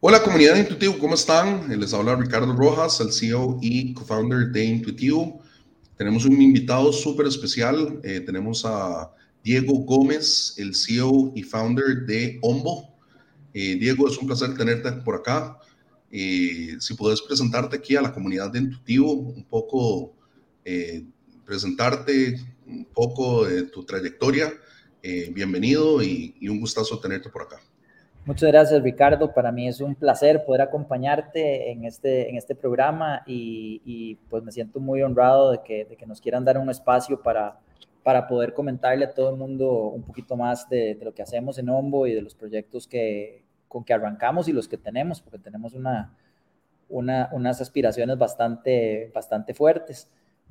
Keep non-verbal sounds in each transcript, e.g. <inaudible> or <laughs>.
Hola comunidad de Intuitivo, ¿cómo están? Les habla Ricardo Rojas, el CEO y co-founder de Intuitivo. Tenemos un invitado súper especial. Eh, tenemos a Diego Gómez, el CEO y founder de Ombo. Eh, Diego, es un placer tenerte por acá. Eh, si puedes presentarte aquí a la comunidad de Intuitivo, un poco presentarte, un poco de tu trayectoria. bienvenido y, y un gustazo tenerte por acá. Muchas gracias, Ricardo. Para mí es un placer poder acompañarte en este, en este programa y, pues me siento muy honrado de que, de que, nos quieran dar un espacio para, para poder comentarle a todo el mundo un poquito más de, de, lo que hacemos en Ombo y de los proyectos que, con que arrancamos y los que tenemos, porque tenemos una, una, unas aspiraciones bastante, bastante fuertes.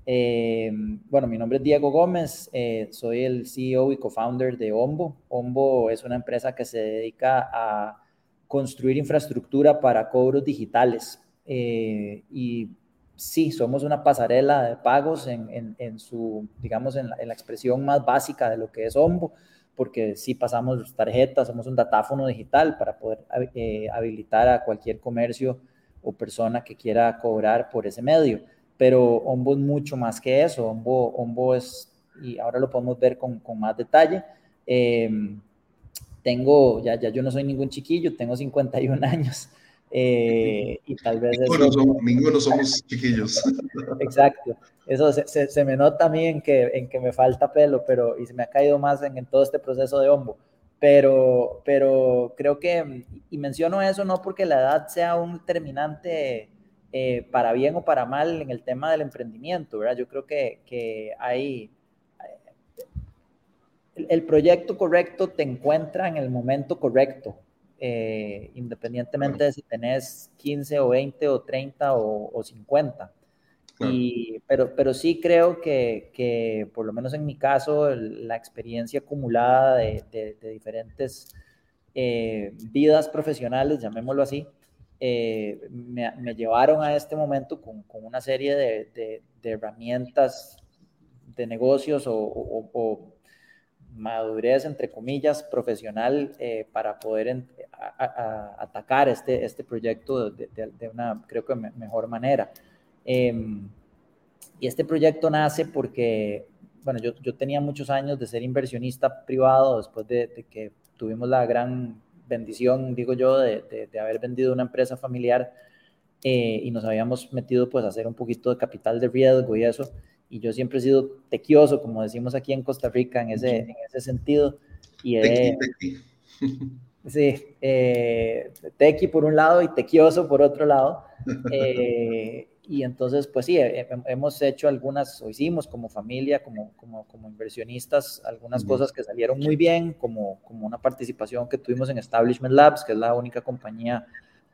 Eh, bueno, mi nombre es Diego Gómez, eh, soy el CEO y co-founder de Ombo. Ombo es una empresa que se dedica a construir infraestructura para cobros digitales. Eh, y sí, somos una pasarela de pagos en, su, digamos, en la, en la, expresión más básica de lo que es Ombo, porque sí pasamos tarjetas, somos un datáfono digital para poder habilitar a cualquier comercio o persona que quiera cobrar por ese medio pero Ombo es mucho más que eso. Ombo, Ombo es, y ahora lo podemos ver con, con más detalle. Em, tengo, ya, ya yo no soy ningún chiquillo, tengo 51 años. Eh, y tal vez... Ninguno, somos, ninguno somos chiquillos. <laughs> Exacto. Eso se, se, me nota a mí en que, en que me falta pelo, pero y se me ha caído más en, en todo este proceso de Ombo. Pero, pero creo que, y menciono eso no porque la edad sea un determinante eh, para bien o para mal en el tema del emprendimiento, ¿verdad? Yo creo que, que hay... El, proyecto correcto te encuentra en el momento correcto, eh, independientemente de si tenés 15 o 20 o 30 o, o 50. Y, pero, pero sí creo que, que, por lo menos en mi caso, la experiencia acumulada de, de, diferentes eh, vidas profesionales, llamémoslo así, eh, me, llevaron a este momento con, una serie de, herramientas de negocios o, madurez, entre comillas, profesional eh, para poder atacar este, este proyecto de, una, creo que mejor manera. Em, y este proyecto nace porque, bueno, yo, yo, tenía muchos años de ser inversionista privado después de que tuvimos la gran bendición, digo yo, de, de, haber vendido una empresa familiar eh, y nos habíamos metido pues a hacer un poquito de capital de riesgo y eso. Y yo siempre he sido tequioso, como decimos aquí en Costa Rica, en ese, en ese sentido. Y tequi, <laughs> Sí, eh, tequi por un lado y tequioso por otro lado. <laughs> Eh, y entonces, pues sí, hemos hecho algunas, o hicimos como familia, como, como, como inversionistas, algunas cosas que salieron muy bien, como, como una participación que tuvimos en Establishment Labs, que es la única compañía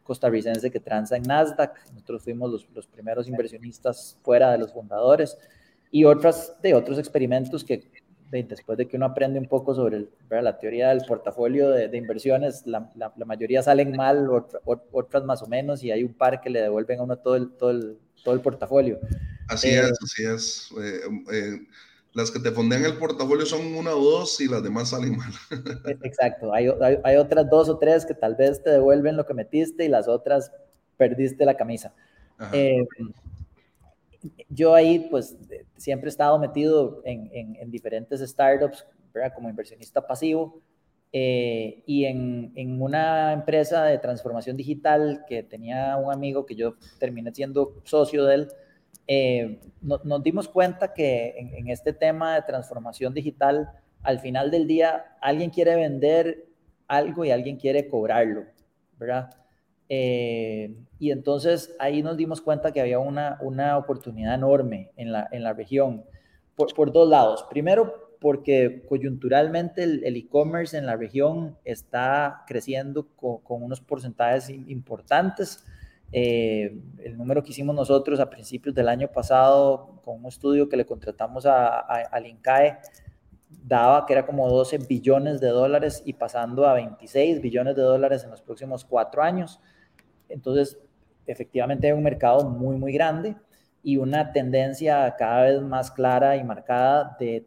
costarricense que transa en Nasdaq. Nosotros fuimos los, los primeros inversionistas fuera de los fundadores y otras de otros experimentos que después de que uno aprende un poco sobre la teoría del portafolio de, inversiones, la, la, mayoría salen mal, otras más o menos, y hay un par que le devuelven a uno todo el, todo el, todo el portafolio. Así es, eh, así es. Eh, eh, las que te fondean el portafolio son una o dos y las demás salen mal. <laughs> Exacto, hay, hay, hay, otras dos o tres que tal vez te devuelven lo que metiste y las otras perdiste la camisa. Yo ahí pues siempre he estado metido en, en, en diferentes startups como inversionista pasivo eh, y en, en, una empresa de transformación digital que tenía un amigo que yo terminé siendo socio de él, eh, no, nos dimos cuenta que en, en, este tema de transformación digital, al final del día, alguien quiere vender algo y alguien quiere cobrarlo, ¿verdad? Eh, y entonces ahí nos dimos cuenta que había una, una oportunidad enorme en la, en la región por, por dos lados. Primero, porque coyunturalmente el e-commerce en la región está creciendo con, unos porcentajes importantes. Eh, el número que hicimos nosotros a principios del año pasado con un estudio que le contratamos a, al INCAE daba que era como 12 billones de dólares y pasando a 26 billones de dólares en los próximos cuatro años. Entonces, efectivamente hay un mercado muy, muy grande y una tendencia cada vez más clara y marcada de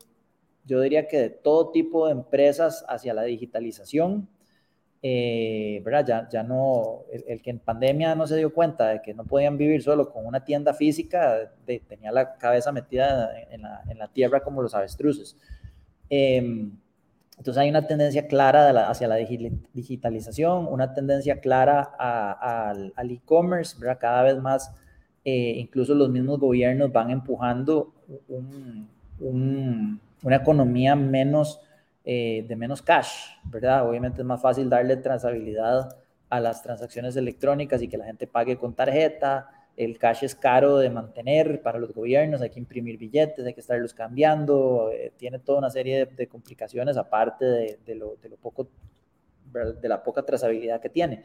yo diría que de todo tipo de empresas hacia la digitalización, eh, ¿verdad? Ya, ya no, el, que en pandemia no se dio cuenta de que no podían vivir solo con una tienda física, tenía la cabeza metida en la, en la, tierra como los avestruces. Em, entonces hay una tendencia clara hacia la digitalización, una tendencia clara al e-commerce, ¿verdad? Cada vez más, eh, incluso los mismos gobiernos van empujando una economía menos eh, de menos cash, ¿verdad? Obviamente es más fácil darle trazabilidad a las transacciones electrónicas y que la gente pague con tarjeta. El cash es caro de mantener para los gobiernos, hay que imprimir billetes, hay que estarlos cambiando, eh, tiene toda una serie de, complicaciones aparte de, lo, poco, de la poca trazabilidad que tiene.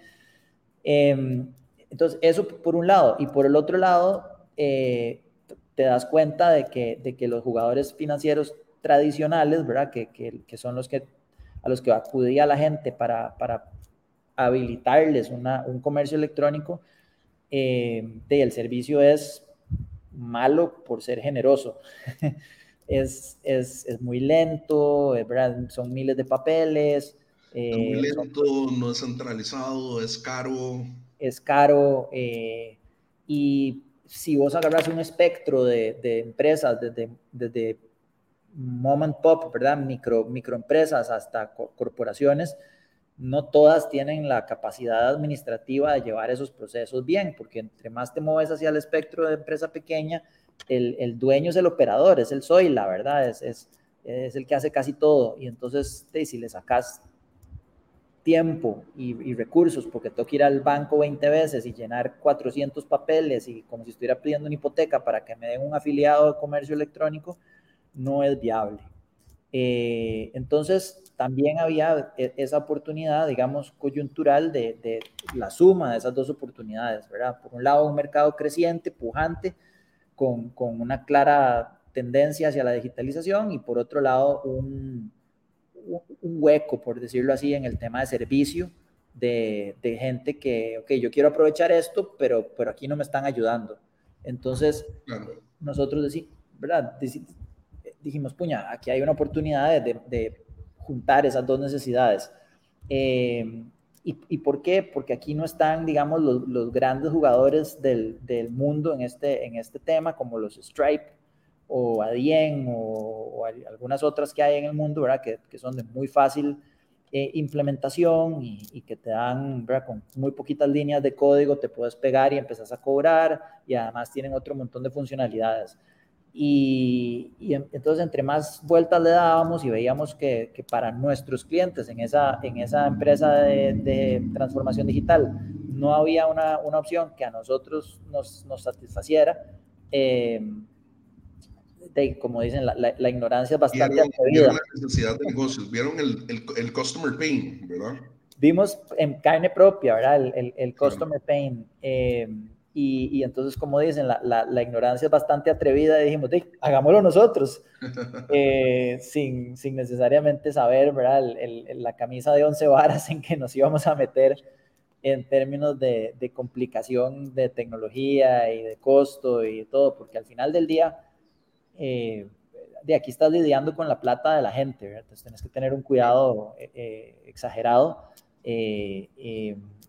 Em, entonces, eso por un lado. Y por el otro lado, eh, te das cuenta de que, de que los jugadores financieros tradicionales, ¿verdad? Que, que, son los que a los que acudía la gente para, para habilitarles una, un comercio electrónico, eh, el servicio es malo por ser generoso. <laughs> es, es, es, muy lento, ¿verdad? son miles de papeles. es muy eh, lento, no es centralizado, es caro. Es caro. Eh, y si vos agarras un espectro de, de empresas desde, desde mom and pop, ¿verdad? Micro, microempresas hasta corporaciones, no todas tienen la capacidad administrativa de llevar esos procesos bien, porque entre más te mueves hacia el espectro de empresa pequeña, el, el dueño es el operador, es el soy, la verdad, es, es, es, el que hace casi todo. Y entonces, si le sacas tiempo y, y, recursos, porque tengo que ir al banco 20 veces y llenar 400 papeles y como si estuviera pidiendo una hipoteca para que me den un afiliado de comercio electrónico, no es viable. Eh, entonces, también había e, esa oportunidad, digamos, coyuntural de, la suma de esas dos oportunidades, ¿verdad? Por un lado, un mercado creciente, pujante, con, una clara tendencia hacia la digitalización y por otro lado, un, hueco, por decirlo así, en el tema de servicio de, gente que, ok, yo quiero aprovechar esto, pero, pero aquí no me están ayudando. Entonces, nosotros decimos, ¿verdad? dijimos, puña, aquí hay una oportunidad de, juntar esas dos necesidades. Eh, y, por qué? Porque aquí no están, digamos, los, grandes jugadores del, mundo en este, en este tema, como los Stripe o Adyen o, algunas otras que hay en el mundo, ¿verdad? Que, son de muy fácil eh, implementación y, que te dan, ¿verdad? Con muy poquitas líneas de código te puedes pegar y empezás a cobrar y además tienen otro montón de funcionalidades. Y, entonces entre más vueltas le dábamos y veíamos que, que, para nuestros clientes en esa, en esa empresa de, transformación digital no había una, una, opción que a nosotros nos, nos satisfaciera, eh, como dicen, la, la, ignorancia es bastante vieron, vieron la necesidad de negocios, vieron el, el, el, customer pain, ¿verdad? Vimos en carne propia, ¿verdad? El, el customer pain. Eh, y, entonces, como dicen, la, la, ignorancia es bastante atrevida y dijimos, hagámoslo nosotros, <laughs> eh, sin, sin, necesariamente saber, ¿verdad? la camisa de 11 varas en que nos íbamos a meter en términos de, de, complicación de tecnología y de costo y todo, porque al final del día, eh, de aquí estás lidiando con la plata de la gente, ¿verdad? Entonces tienes que tener un cuidado eh, exagerado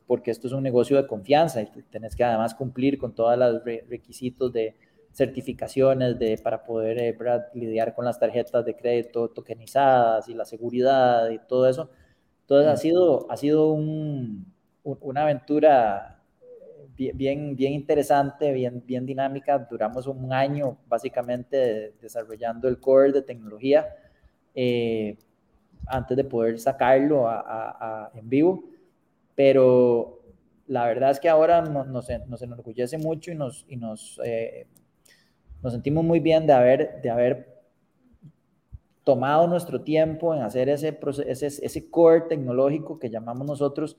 porque esto es un negocio de confianza y tenés que además cumplir con todos los requisitos de certificaciones de, para poder eh, lidiar con las tarjetas de crédito tokenizadas y la seguridad y todo eso. Entonces ha sido, ha sido una aventura bien, bien interesante, bien, bien dinámica. Duramos un año básicamente desarrollando el core de tecnología eh, antes de poder sacarlo en vivo pero la verdad es que ahora nos, nos, enorgullece mucho y nos, y nos, eh, nos sentimos muy bien de haber, de haber tomado nuestro tiempo en hacer ese, ese, ese core tecnológico que llamamos nosotros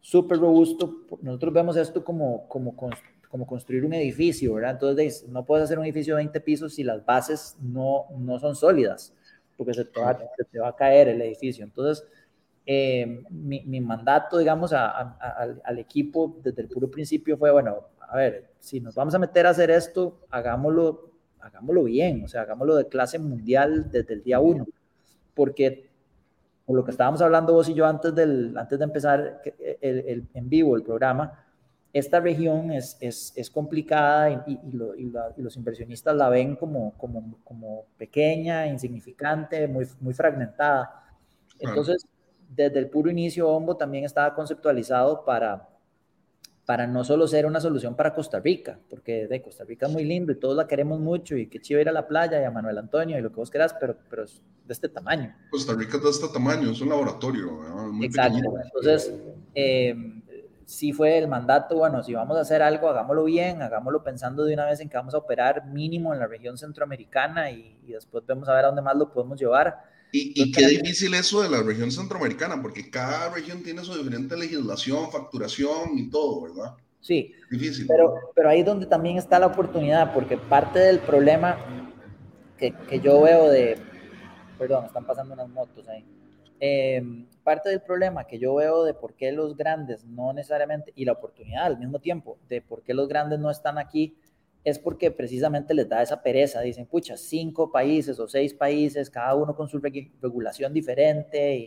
súper robusto. Nosotros vemos esto como, como, como construir un edificio, ¿verdad? Entonces, no puedes hacer un edificio de 20 pisos si las bases no, no son sólidas, porque se te, va, se te va a caer el edificio. Entonces, eh, mi, mandato, digamos, al, equipo desde el puro principio fue, bueno, a ver, si nos vamos a meter a hacer esto, hagámoslo, hagámoslo bien, o sea, hagámoslo de clase mundial desde el día uno, porque por lo que estábamos hablando vos y yo antes, del, antes de empezar el, en vivo el programa, esta región es, es, es complicada y, los inversionistas la ven como, como, como, pequeña, insignificante, muy, muy fragmentada. Entonces, desde el puro inicio, Ombo también estaba conceptualizado para, para no solo ser una solución para Costa Rica, porque de Costa Rica es muy lindo y todos la queremos mucho y qué chido ir a la playa y a Manuel Antonio y lo que vos quieras, pero, pero es de este tamaño. Costa Rica es de este tamaño, es un laboratorio. Muy Exacto, entonces eh, sí fue el mandato, bueno, si vamos a hacer algo, hagámoslo bien, hagámoslo pensando de una vez en que vamos a operar mínimo en la región centroamericana y, y después vemos a ver a dónde más lo podemos llevar y, qué difícil eso de la región centroamericana, porque cada región tiene su diferente legislación, facturación y todo, ¿verdad? Sí. Difícil. Pero, pero ahí es donde también está la oportunidad, porque parte del problema que, que yo veo de. Perdón, están pasando unas motos ahí. Em, parte del problema que yo veo de por qué los grandes no necesariamente, y la oportunidad al mismo tiempo, de por qué los grandes no están aquí, es porque precisamente les da esa pereza. Dicen, pucha, cinco países o seis países, cada uno con su regulación diferente, y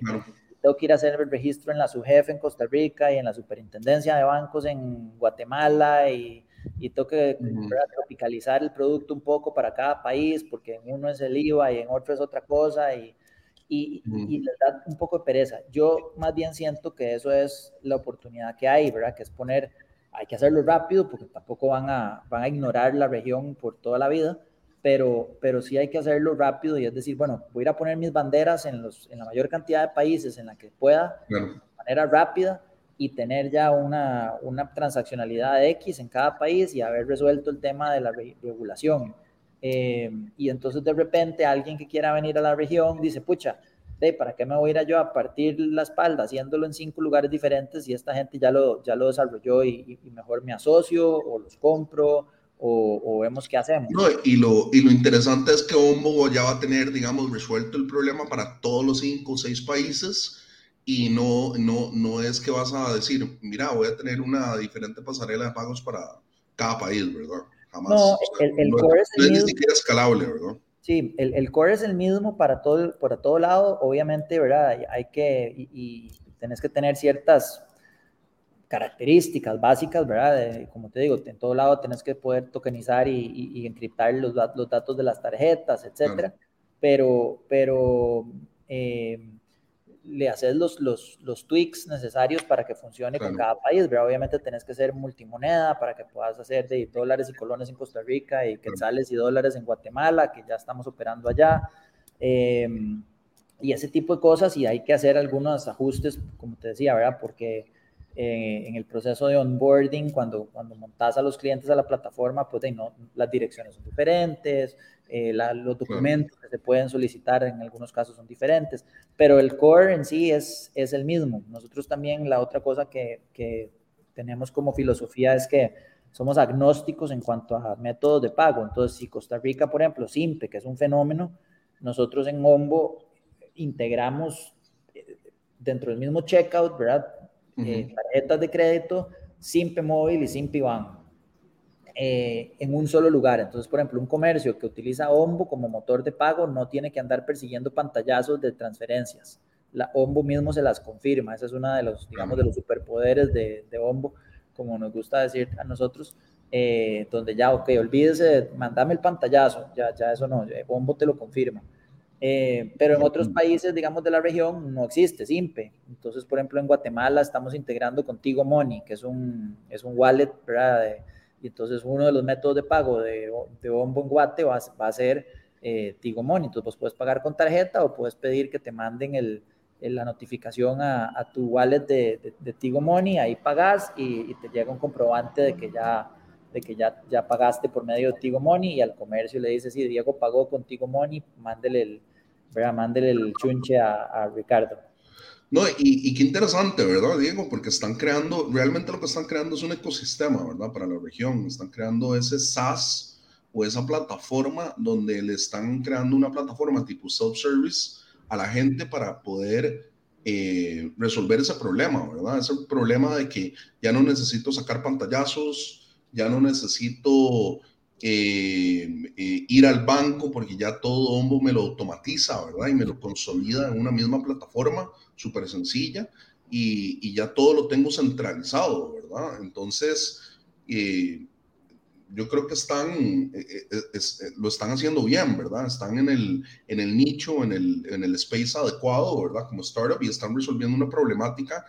tengo que ir a hacer el registro en la subjefe en Costa Rica y en la superintendencia de bancos en Guatemala, y, y tengo que tropicalizar el producto un poco para cada país, porque en uno es el IVA y en otro es otra cosa, y, y, y, les da un poco de pereza. Yo más bien siento que eso es la oportunidad que hay, ¿verdad? Que es poner hay que hacerlo rápido porque tampoco van a, van a ignorar la región por toda la vida, pero, pero sí hay que hacerlo rápido y es decir, bueno, voy a ir a poner mis banderas en, los, en la mayor cantidad de países en la que pueda, de manera rápida y tener ya una, una transaccionalidad de X en cada país y haber resuelto el tema de la regulación. Eh, y entonces de repente alguien que quiera venir a la región dice, pucha, ¿para qué me voy a ir yo a partir la espalda haciéndolo en cinco lugares diferentes y esta gente ya lo, ya lo desarrolló y, mejor me asocio o los compro o, vemos qué hacemos? No, y, lo, y lo interesante es que Ombo ya va a tener, digamos, resuelto el problema para todos los cinco o seis países y no, no, no es que vas a decir, mira, voy a tener una diferente pasarela de pagos para cada país, ¿verdad? Jamás. No, el, core es, ni siquiera escalable, ¿verdad? Sí, el, el, core es el mismo para todo, para todo lado. Obviamente, ¿verdad? Hay que, y, y tenés que tener ciertas características básicas, ¿verdad? como te digo, en todo lado tenés que poder tokenizar y, y, encriptar los, los, datos de las tarjetas, etcétera. Pero, pero eh, le haces los, los, los, tweaks necesarios para que funcione con cada país, ¿verdad? Obviamente tenés que ser multimoneda para que puedas hacer de dólares y colones en Costa Rica y quetzales y dólares en Guatemala, que ya estamos operando allá. Em, y ese tipo de cosas y hay que hacer algunos ajustes, como te decía, ¿verdad? Porque eh, en el proceso de onboarding, cuando, cuando montas a los clientes a la plataforma, pues no, las direcciones son diferentes, eh, los documentos que se pueden solicitar en algunos casos son diferentes, pero el core en sí es, es el mismo. Nosotros también la otra cosa que, que tenemos como filosofía es que somos agnósticos en cuanto a métodos de pago. Entonces, si Costa Rica, por ejemplo, Simpe, que es un fenómeno, nosotros en Ombo integramos eh, dentro del mismo checkout, ¿verdad? Eh, tarjetas de crédito, Simpe Móvil y Simpe Bank eh, en un solo lugar. Entonces, por ejemplo, un comercio que utiliza Ombo como motor de pago no tiene que andar persiguiendo pantallazos de transferencias. La Ombo mismo se las confirma. Ese es uno de los, digamos, de los superpoderes de, de Ombo, como nos gusta decir a nosotros, eh, donde ya, ok, olvídese, mandame el pantallazo, ya, ya eso no, Ombo te lo confirma. Pero en otros países, digamos, de la región no existe SIMPE. Entonces, por ejemplo, en Guatemala estamos integrando contigo Money, que es un, es un wallet, ¿verdad? De, y entonces uno de los métodos de pago de, de Ombo en Guate va, va a ser eh, Tigo Money. Entonces vos puedes pagar con tarjeta o puedes pedir que te manden el, la notificación a, a, tu wallet de, de, Tigo Money, ahí pagas y, te llega un comprobante de que ya de que ya, ya pagaste por medio de Tigo Money y al comercio le dices, sí, Diego pagó con Tigo Money, mándele el, mándele el chunche a, a Ricardo. No, y, qué interesante, ¿verdad, Diego? Porque están creando, realmente lo que están creando es un ecosistema, ¿verdad? Para la región. Están creando ese SaaS o esa plataforma donde le están creando una plataforma tipo self-service a la gente para poder eh, resolver ese problema, ¿verdad? Ese problema de que ya no necesito sacar pantallazos, ya no necesito eh, eh, ir al banco, porque ya todo Ombo me lo automatiza, ¿verdad? Y me lo consolida en una misma plataforma, súper sencilla, y, y, ya todo lo tengo centralizado, ¿verdad? Entonces, eh, yo creo que están, lo están haciendo bien, ¿verdad? Están en el, en el nicho, en el, en el space adecuado, ¿verdad? Como startup y están resolviendo una problemática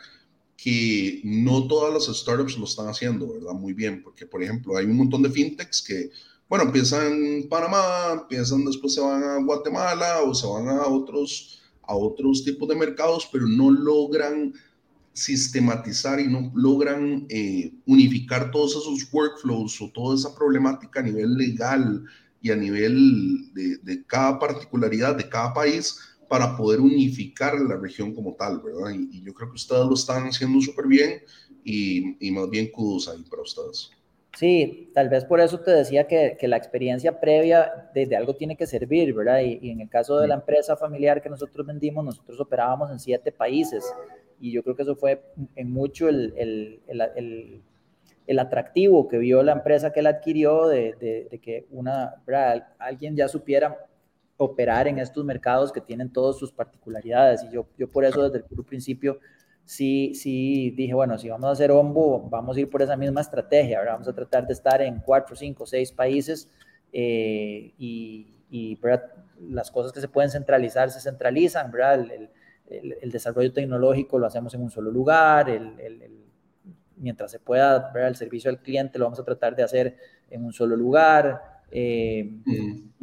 que no todas las startups lo están haciendo, ¿verdad? Muy bien, porque por ejemplo hay un montón de fintechs que, bueno, empiezan en Panamá, empiezan después se van a Guatemala o se van a otros, a otros tipos de mercados, pero no logran sistematizar y no logran eh, unificar todos esos workflows o toda esa problemática a nivel legal y a nivel de, de cada particularidad de cada país para poder unificar la región como tal, ¿verdad? Y, yo creo que ustedes lo están haciendo súper bien y, y, más bien kudos ahí para ustedes. Sí, tal vez por eso te decía que, que la experiencia previa desde algo tiene que servir, ¿verdad? Y, en el caso de la empresa familiar que nosotros vendimos, nosotros operábamos en siete países y yo creo que eso fue en mucho el, el, el, el atractivo que vio la empresa que la adquirió de, de, de que una, ¿verdad? alguien ya supiera operar en estos mercados que tienen todas sus particularidades. Y yo, yo por eso desde el principio sí, sí dije, bueno, si vamos a hacer Ombo, vamos a ir por esa misma estrategia. Ahora vamos a tratar de estar en cuatro, cinco, seis países eh, y, y las cosas que se pueden centralizar se centralizan, ¿verdad? El, el, desarrollo tecnológico lo hacemos en un solo lugar, mientras se pueda, ¿verdad? el servicio al cliente lo vamos a tratar de hacer en un solo lugar. Eh,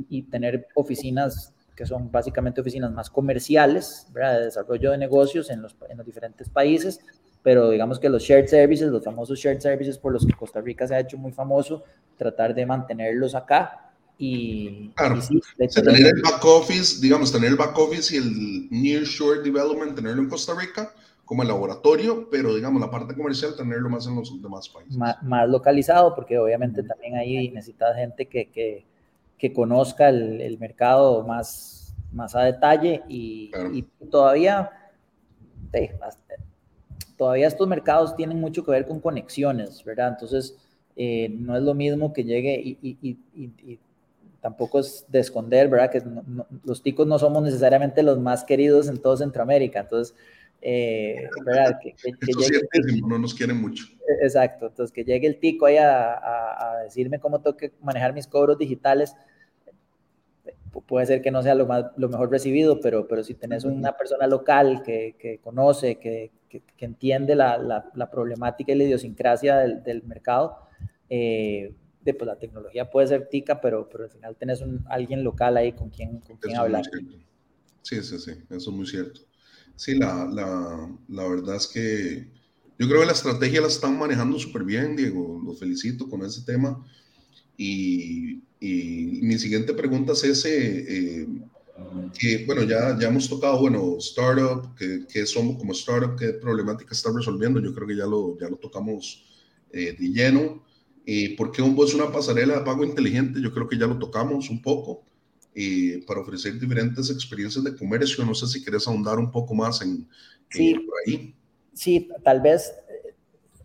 y tener oficinas que son básicamente oficinas más comerciales, ¿verdad? de desarrollo de negocios en los, en los diferentes países, pero digamos que los shared services, los famosos shared services por los que Costa Rica se ha hecho muy famoso, tratar de mantenerlos acá y, claro. tener el back office, digamos, tener el back office y el near shore development, tenerlo en Costa Rica como el laboratorio, pero digamos la parte comercial tenerlo más en los demás países. Más, localizado, porque obviamente también ahí necesitas gente que, que, que conozca el, el, mercado más, más a detalle y, y todavía, todavía estos mercados tienen mucho que ver con conexiones, ¿verdad? Entonces, eh, no es lo mismo que llegue y, y, y tampoco es de esconder, ¿verdad? Que los ticos no somos necesariamente los más queridos en todo Centroamérica, entonces eh, ¿verdad? Que, no nos quieren mucho. Exacto, entonces que llegue el tico ahí a, decirme cómo tengo que manejar mis cobros digitales, puede ser que no sea lo, más, lo mejor recibido, pero, pero si tenés una persona local que, que conoce, que, entiende la, la, problemática y la idiosincrasia del, del mercado, eh, de, pues la tecnología puede ser tica, pero, pero al final tenés un, alguien local ahí con quien, con quien hablar. Sí, sí, sí, eso es muy cierto. Sí, la, la, la, verdad es que yo creo que la estrategia la están manejando súper bien, Diego. Los felicito con ese tema. Y, y mi siguiente pregunta es ese, eh, que bueno, ya, ya hemos tocado, bueno, startup, que, somos como startup, qué problemática está resolviendo. Yo creo que ya lo, ya lo tocamos eh, de lleno. Eh, ¿Por qué un es una pasarela de pago inteligente? Yo creo que ya lo tocamos un poco para ofrecer diferentes experiencias de comercio. No sé si quieres ahondar un poco más en, sí, por ahí. Sí, tal vez eh,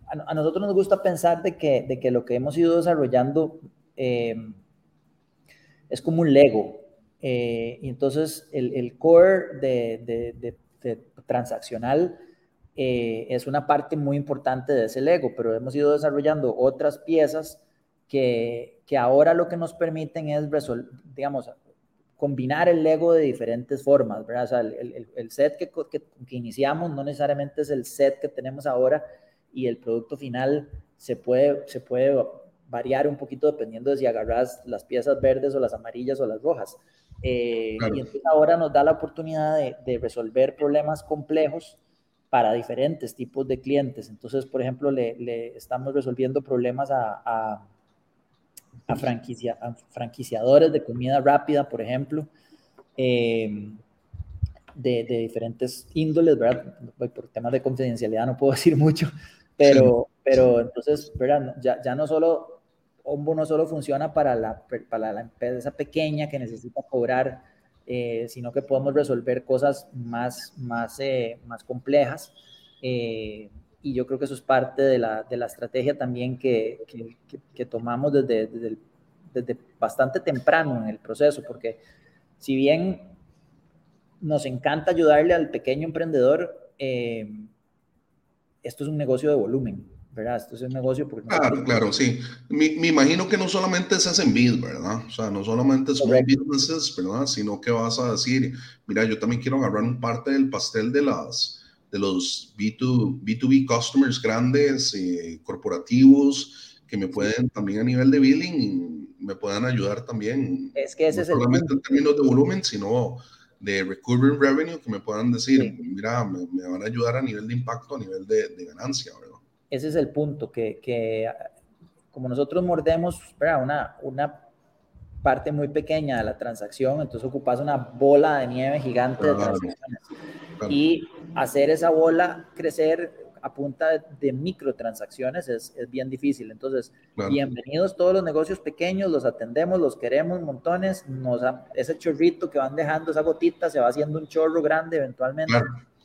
a, nosotros nos gusta pensar de que, de que lo que hemos ido desarrollando eh, es como un Lego. Eh, y entonces el, el core de, de, de, transaccional es una parte muy importante de ese Lego, pero hemos ido desarrollando otras piezas que, que ahora lo que nos permiten es digamos, combinar el Lego de diferentes formas, ¿verdad? O sea, el, el, set que, que, que, iniciamos no necesariamente es el set que tenemos ahora y el producto final se puede, se puede variar un poquito dependiendo de si agarras las piezas verdes o las amarillas o las rojas. Eh, y entonces ahora nos da la oportunidad de, de, resolver problemas complejos para diferentes tipos de clientes. Entonces, por ejemplo, le, le estamos resolviendo problemas a, a a, franquicia, franquiciadores de comida rápida, por ejemplo, eh, de, de, diferentes índoles, ¿verdad? Por temas de confidencialidad no puedo <laughs> decir mucho, pero, pero entonces, ¿verdad? Ya, ya no solo, Ombo no solo funciona para la, para la empresa pequeña que necesita cobrar, eh, sino que podemos resolver cosas más, más, eh, más complejas. Eh, y yo creo que eso es parte de la, de la estrategia también que, que, que tomamos desde, desde, el, desde bastante temprano en el proceso, porque si bien nos encanta ayudarle al pequeño emprendedor, eh, esto es un negocio de volumen, ¿verdad? Esto es un negocio porque... Claro, claro, sí. Me, imagino que no solamente se hacen bid, ¿verdad? O sea, no solamente son businesses, ¿verdad? Sino que vas a decir, mira, yo también quiero agarrar un parte del pastel de las de los B2, B2B customers grandes, eh, corporativos, que me pueden también a nivel de billing, me puedan ayudar también. Es que ese no es solamente en términos de volumen, sino de recurring revenue, que me puedan decir, mira, me, van a ayudar a nivel de impacto, a nivel de, de ganancia, ¿verdad? Ese es el punto, que, que como nosotros mordemos. Una, una parte muy pequeña de la transacción, entonces ocupas una bola de nieve gigante de transacciones. Y hacer esa bola crecer a punta de, microtransacciones es, es, bien difícil. Entonces, bienvenidos todos los negocios pequeños, los atendemos, los queremos montones. Nos, ese chorrito que van dejando, esa gotita, se va haciendo un chorro grande eventualmente.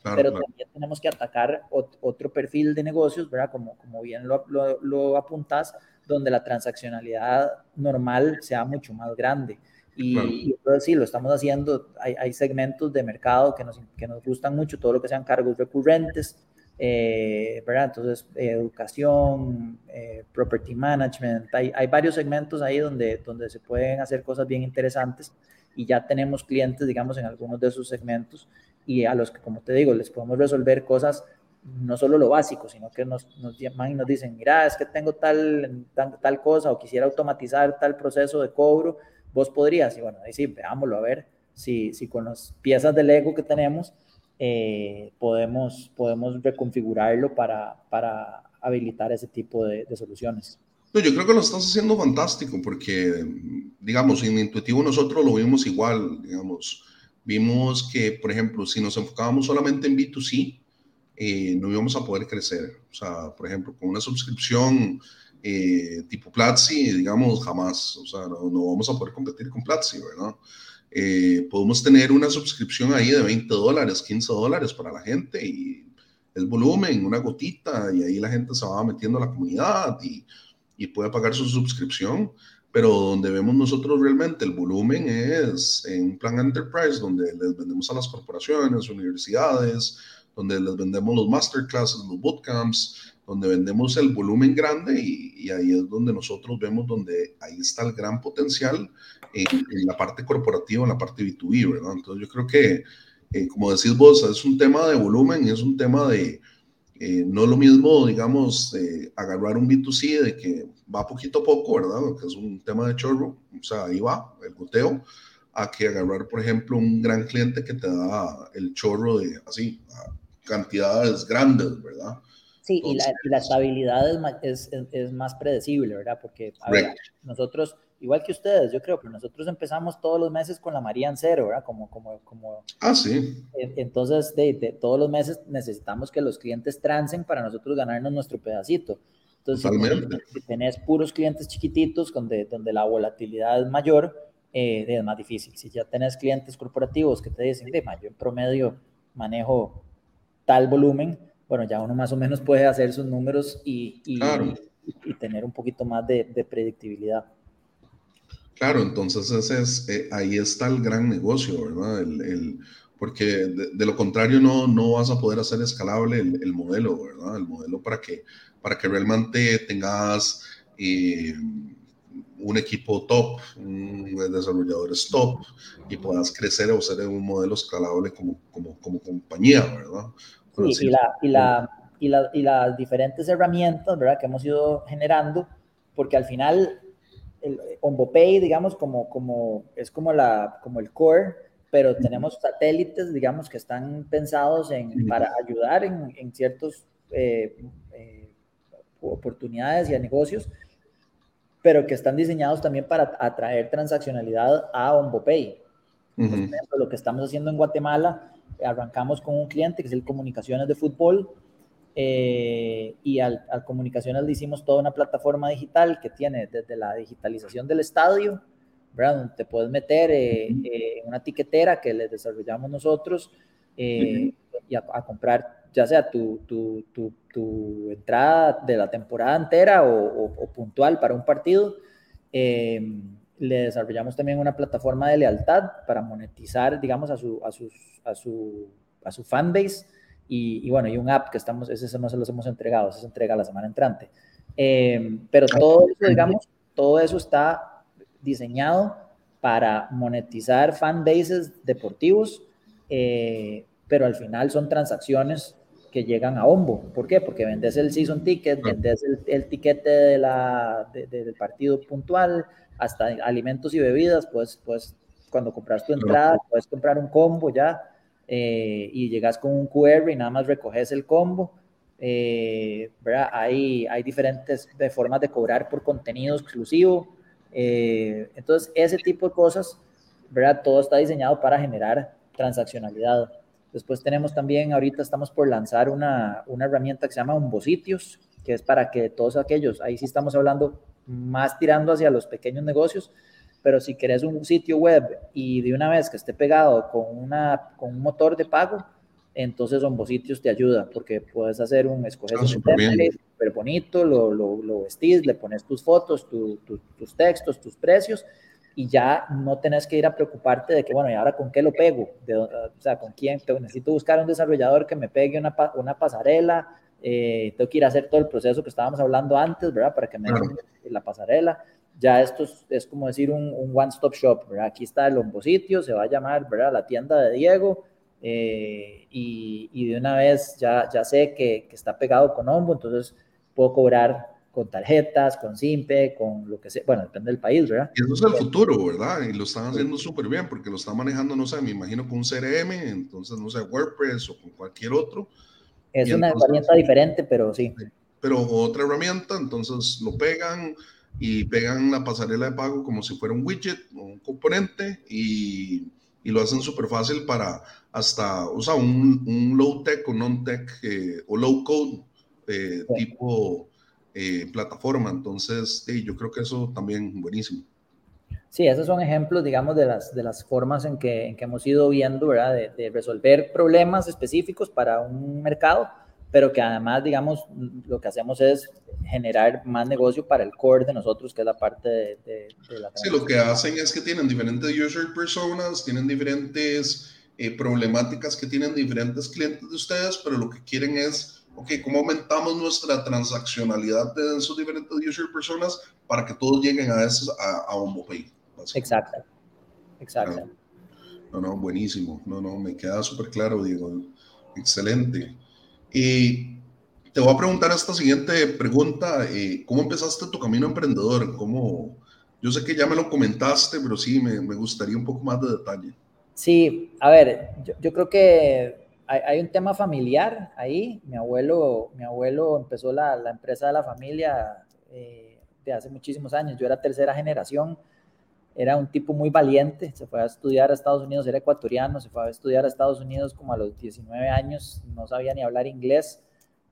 pero también tenemos que atacar otro perfil de negocios, ¿verdad? Como, como bien lo, lo, lo apuntas, donde la transaccionalidad normal sea mucho más grande. Y, entonces sí, lo estamos haciendo. Hay, hay, segmentos de mercado que nos, que nos gustan mucho, todo lo que sean cargos recurrentes, eh, ¿verdad? Entonces, eh, educación, eh, property management, hay, hay, varios segmentos ahí donde, donde se pueden hacer cosas bien interesantes y ya tenemos clientes, digamos, en algunos de esos segmentos y a los que, como te digo, les podemos resolver cosas, no solo lo básico, sino que nos, nos llaman y nos dicen, mira, es que tengo tal, tal, tal cosa o quisiera automatizar tal proceso de cobro vos podrías, y bueno, ahí sí, veámoslo a ver si, si con las piezas del Lego que tenemos eh, podemos, podemos reconfigurarlo para, para habilitar ese tipo de, soluciones. No, yo creo que lo estás haciendo fantástico porque, digamos, en Intuitivo nosotros lo vimos igual, digamos, vimos que, por ejemplo, si nos enfocábamos solamente en B2C, eh, no íbamos a poder crecer. O sea, por ejemplo, con una suscripción eh, tipo Platzi, digamos, jamás, o sea, no, no, vamos a poder competir con Platzi, ¿verdad? Eh, podemos tener una suscripción ahí de 20 dólares, 15 dólares para la gente y el volumen, una gotita, y ahí la gente se va metiendo a la comunidad y, y puede pagar su suscripción, pero donde vemos nosotros realmente el volumen es en un plan enterprise, donde les vendemos a las corporaciones, universidades, donde les vendemos los masterclasses, los bootcamps, donde vendemos el volumen grande y, ahí es donde nosotros vemos donde ahí está el gran potencial en, la parte corporativa, en la parte B2B, ¿verdad? Entonces yo creo que, eh, como decís vos, es un tema de volumen y es un tema de, eh, no lo mismo, digamos, agarrar un B2C de que va poquito a poco, ¿verdad? Que es un tema de chorro, o sea, ahí va, el goteo, a que agarrar, por ejemplo, un gran cliente que te da el chorro de así, cantidades grandes, ¿verdad? Sí, y, la, estabilidad es, es, más predecible, ¿verdad? Porque a ver, nosotros, igual que ustedes, yo creo, que nosotros empezamos todos los meses con la María en cero, ¿verdad? Como, como, como, ah, sí. Entonces, de, todos los meses necesitamos que los clientes trancen para nosotros ganarnos nuestro pedacito. Entonces, si, tenés puros clientes chiquititos donde, donde la volatilidad es mayor, eh, es más difícil. Si ya tenés clientes corporativos que te dicen, de yo en promedio manejo tal volumen, bueno, ya uno más o menos puede hacer sus números y, y, tener un poquito más de, predictibilidad. Claro, entonces ese es, eh, ahí está el gran negocio, ¿verdad? El, porque de, lo contrario no, no vas a poder hacer escalable el, modelo, ¿verdad? El modelo para que, para que realmente tengas eh, un equipo top, un desarrolladores top y puedas crecer o ser un modelo escalable como, como, como compañía, ¿verdad? Y, la, y, la, y, la, y, las diferentes herramientas ¿verdad? que hemos ido generando, porque al final el OnboPay, digamos, como, como, es como, la, como el core, pero tenemos satélites, digamos, que están pensados en, para ayudar en, en ciertos eh, eh, oportunidades y a negocios, pero que están diseñados también para atraer transaccionalidad a OnboPay. lo que estamos haciendo en Guatemala arrancamos con un cliente que es el Comunicaciones de Fútbol eh, y al, Comunicaciones le hicimos toda una plataforma digital que tiene desde la digitalización del estadio, ¿verdad? Te puedes meter eh, eh, una tiquetera que les desarrollamos nosotros y a, comprar ya sea tu, tu, tu, entrada de la temporada entera o, puntual para un partido. Le desarrollamos también una plataforma de lealtad para monetizar, digamos, a su, a sus, a su, a su fanbase. Y, y, bueno, y un app que estamos, ese no se los hemos entregado, ese se entrega la semana entrante. Eh, pero todo eso, digamos, todo eso está diseñado para monetizar fanbases deportivos, eh, pero al final son transacciones que llegan a Ombo. ¿Por qué? Porque vendes el season ticket, vendes el, el tiquete de la, de, de, del partido puntual, hasta alimentos y bebidas, pues, pues cuando compras tu entrada, puedes comprar un combo ya eh, y llegas con un QR y nada más recoges el combo. Eh. Hay, hay diferentes de formas de cobrar por contenido exclusivo. Eh, entonces, ese tipo de cosas, ¿verdad? Todo está diseñado para generar transaccionalidad. Después tenemos también, ahorita estamos por lanzar una, una herramienta que se llama Umbositios, que es para que todos aquellos, ahí sí estamos hablando más tirando hacia los pequeños negocios, pero si querés un sitio web y de una vez que esté pegado con, una, con un motor de pago, entonces Ombositios te ayuda, porque puedes hacer un, escoger ah, súper bonito, lo, lo, lo, vestís, le pones tus fotos, tu, tu, tus textos, tus precios, y ya no tenés que ir a preocuparte de que, bueno, ¿y ahora con qué lo pego? De, o sea, ¿con quién? Necesito buscar un desarrollador que me pegue una, una pasarela, eh, tengo que ir a hacer todo el proceso que estábamos hablando antes, ¿verdad? Para que me claro. la pasarela. Ya esto es, es como decir un, un one-stop shop, ¿verdad? Aquí está el sitio, se va a llamar, ¿verdad? La tienda de Diego. Eh, y, y, de una vez ya, ya sé que, que, está pegado con Ombo, entonces puedo cobrar con tarjetas, con Simpe, con lo que sea, bueno, depende del país, ¿verdad? Y eso es el futuro, ¿verdad? Y lo están haciendo súper bien porque lo están manejando, no sé, me imagino con un CRM, entonces, no sé, WordPress o con cualquier otro, es una entonces, herramienta diferente, pero sí. Pero otra herramienta, entonces lo pegan y pegan la pasarela de pago como si fuera un widget o un componente y, y lo hacen súper fácil para hasta, o sea, un, un low tech o non tech eh, o low code eh, sí. tipo eh, plataforma. Entonces, yo creo que eso también buenísimo. Sí, esos son ejemplos, digamos, de las, de las formas en que, en que hemos ido viendo, ¿verdad? De, de, resolver problemas específicos para un mercado, pero que además, digamos, lo que hacemos es generar más negocio para el core de nosotros, que es la parte de, de, de la... Sí, lo que hacen es que tienen diferentes user personas, tienen diferentes eh, problemáticas que tienen diferentes clientes de ustedes, pero lo que quieren es, ok, ¿cómo aumentamos nuestra transaccionalidad de esos diferentes user personas para que todos lleguen a, esos, a, a Exacto, exacto. No, no, buenísimo. No, no, me queda súper claro, Diego. Excelente. Y te voy a preguntar esta siguiente pregunta. Eh, ¿Cómo empezaste tu camino emprendedor? ¿Cómo? Yo sé que ya me lo comentaste, pero sí, me, me gustaría un poco más de detalle. Sí, a ver, yo, yo creo que hay, hay, un tema familiar ahí. Mi abuelo, mi abuelo empezó la, la empresa de la familia eh, de hace muchísimos años. Yo era tercera generación era un tipo muy valiente, se fue a estudiar a Estados Unidos, era ecuatoriano, se fue a estudiar a Estados Unidos como a los 19 años, no sabía ni hablar inglés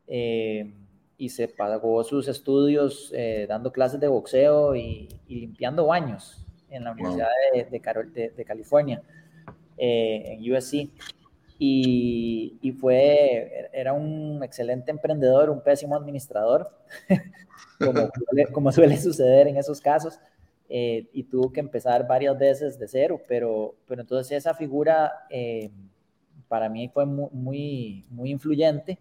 eh, y se pagó sus estudios eh, dando clases de boxeo y, y, limpiando baños en la Universidad wow. de, de, Carol, de, de, California, eh, en USC. Y, y, fue, era un excelente emprendedor, un pésimo administrador, <laughs> como, como suele suceder en esos casos eh, y tuvo que empezar varias veces de cero, pero, pero entonces esa figura eh, para mí fue muy, muy, muy influyente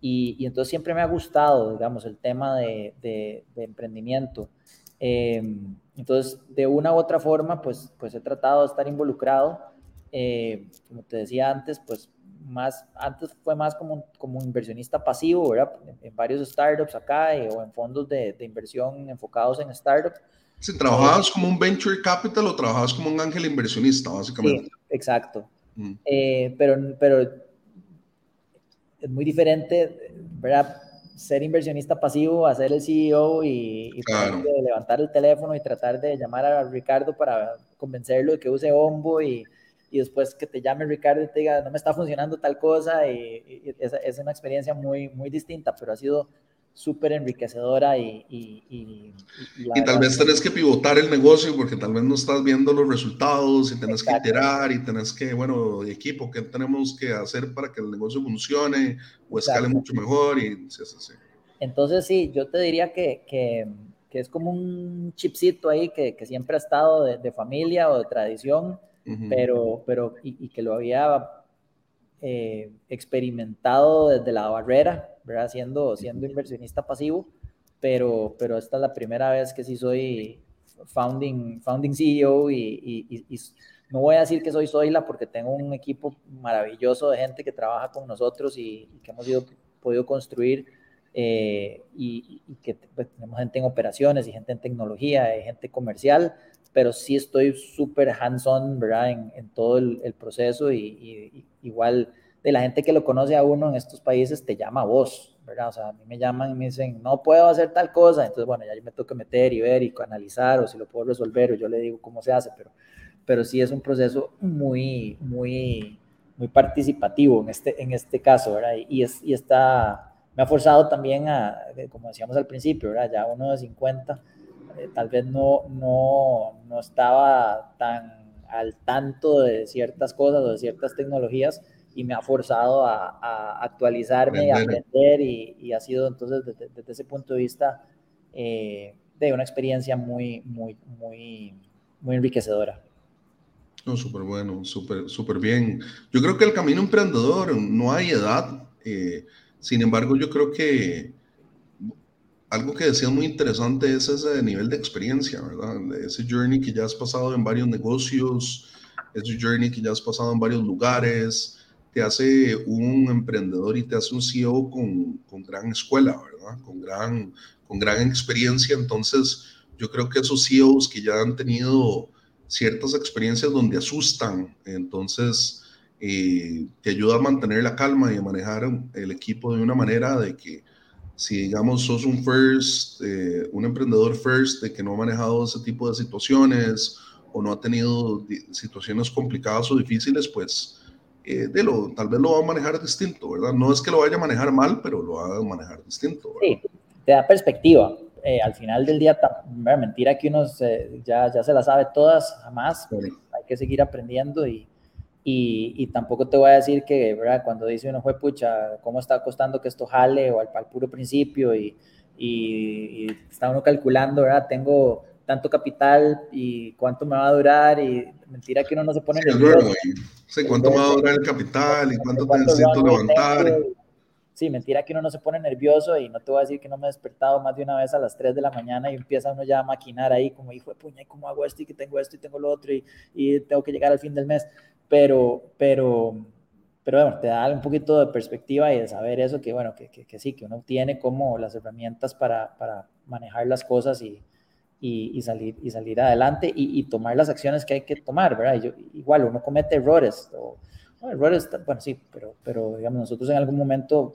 y, y, entonces siempre me ha gustado, digamos, el tema de, de, de emprendimiento. Eh, entonces, de una u otra forma, pues, pues he tratado de estar involucrado. Eh, como te decía antes, pues más, antes fue más como, como inversionista pasivo, ¿verdad? En, en varios startups acá eh, o en fondos de, de inversión enfocados en startups si trabajabas como un venture capital o trabajabas como un ángel inversionista, básicamente. Sí, exacto. Mm. Eh, pero, pero es muy diferente, ¿verdad? Ser inversionista pasivo a ser el CEO y, y claro. levantar el teléfono y tratar de llamar a Ricardo para convencerlo de que use Ombo y, y después que te llame Ricardo y te diga, no me está funcionando tal cosa. Y, y es, es, una experiencia muy, muy distinta, pero ha sido súper enriquecedora y... Y, y, y tal vez tenés que pivotar el negocio porque tal vez no estás viendo los resultados y tenés Exacto. que iterar y tenés que, bueno, equipo, ¿qué tenemos que hacer para que el negocio funcione o escale Exacto. mucho mejor? Y, sí, sí, sí. Entonces, sí, yo te diría que, que, que es como un chipcito ahí que, que siempre ha estado de, de, familia o de tradición, pero, pero y, que lo había eh, experimentado desde la barrera, ¿verdad? Siendo, siendo inversionista pasivo, pero, pero esta es la primera vez que sí soy founding, founding CEO y, y, y no voy a decir que soy Zoila porque tengo un equipo maravilloso de gente que trabaja con nosotros y, que hemos ido, podido construir eh, y, que pues, tenemos gente en operaciones y gente en tecnología y gente comercial, pero sí estoy súper hands-on, ¿verdad? En, en todo el, el proceso y, igual de la gente que lo conoce a uno en estos países te llama a vos, ¿verdad? O sea, a mí me llaman y me dicen, no puedo hacer tal cosa, entonces, bueno, ya yo me tengo que meter y ver y analizar o si lo puedo resolver o yo le digo cómo se hace, pero pero sí es un proceso muy, muy, muy participativo en este, en este caso, ¿verdad? Y, es, y está, me ha forzado también a, como decíamos al principio, ¿verdad? Ya uno de 50, eh, tal vez no, no, no estaba tan al tanto de ciertas cosas o de ciertas tecnologías y me ha forzado a, a actualizarme y aprender y, y, ha sido entonces desde, desde ese punto de vista eh, de una experiencia muy, muy, muy, muy enriquecedora. No, súper bueno, súper súper bien. Yo creo que el camino emprendedor no hay edad. Eh, sin embargo, yo creo que algo que decía muy interesante es ese nivel de experiencia, ¿verdad? Ese journey que ya has pasado en varios negocios, ese journey que ya has pasado en varios lugares, te hace un emprendedor y te hace un CEO con, con gran escuela, ¿verdad? Con gran, con gran experiencia. Entonces, yo creo que esos CEOs que ya han tenido ciertas experiencias donde asustan, entonces eh, te ayuda a mantener la calma y a manejar el equipo de una manera de que si digamos sos un first, eh, un emprendedor first de que no ha manejado ese tipo de situaciones o no ha tenido situaciones complicadas o difíciles, pues eh, de lo, tal vez lo va a manejar distinto, ¿verdad? No es que lo vaya a manejar mal, pero lo va a manejar distinto. Sí, te da perspectiva. Eh, al final del día, mentira que uno ya, ya se la sabe todas, jamás, hay que seguir aprendiendo y, y, tampoco te voy a decir que, ¿verdad? Cuando dice uno, fue pucha, ¿cómo está costando que esto jale? O al, puro principio y, y, está uno calculando, ¿verdad? Tengo tanto capital y cuánto me va a durar y mentira que uno no se pone nervioso. Sí, cuánto me va a durar el capital y cuánto, necesito levantar sí, mentira que uno no se pone nervioso y no te voy a decir que no me he despertado más de una vez a las 3 de la mañana y empieza uno ya a maquinar ahí como hijo de puña, ¿y cómo hago esto y que tengo esto y tengo lo otro y, y tengo que llegar al fin del mes? Pero, pero, pero bueno, te da un poquito de perspectiva y de saber eso, que bueno, que, que, sí, que uno tiene como las herramientas para, para manejar las cosas y, y, y, salir, y salir adelante y, tomar las acciones que hay que tomar, ¿verdad? Yo, igual uno comete errores, o, errores, bueno, sí, pero, pero digamos, nosotros en algún momento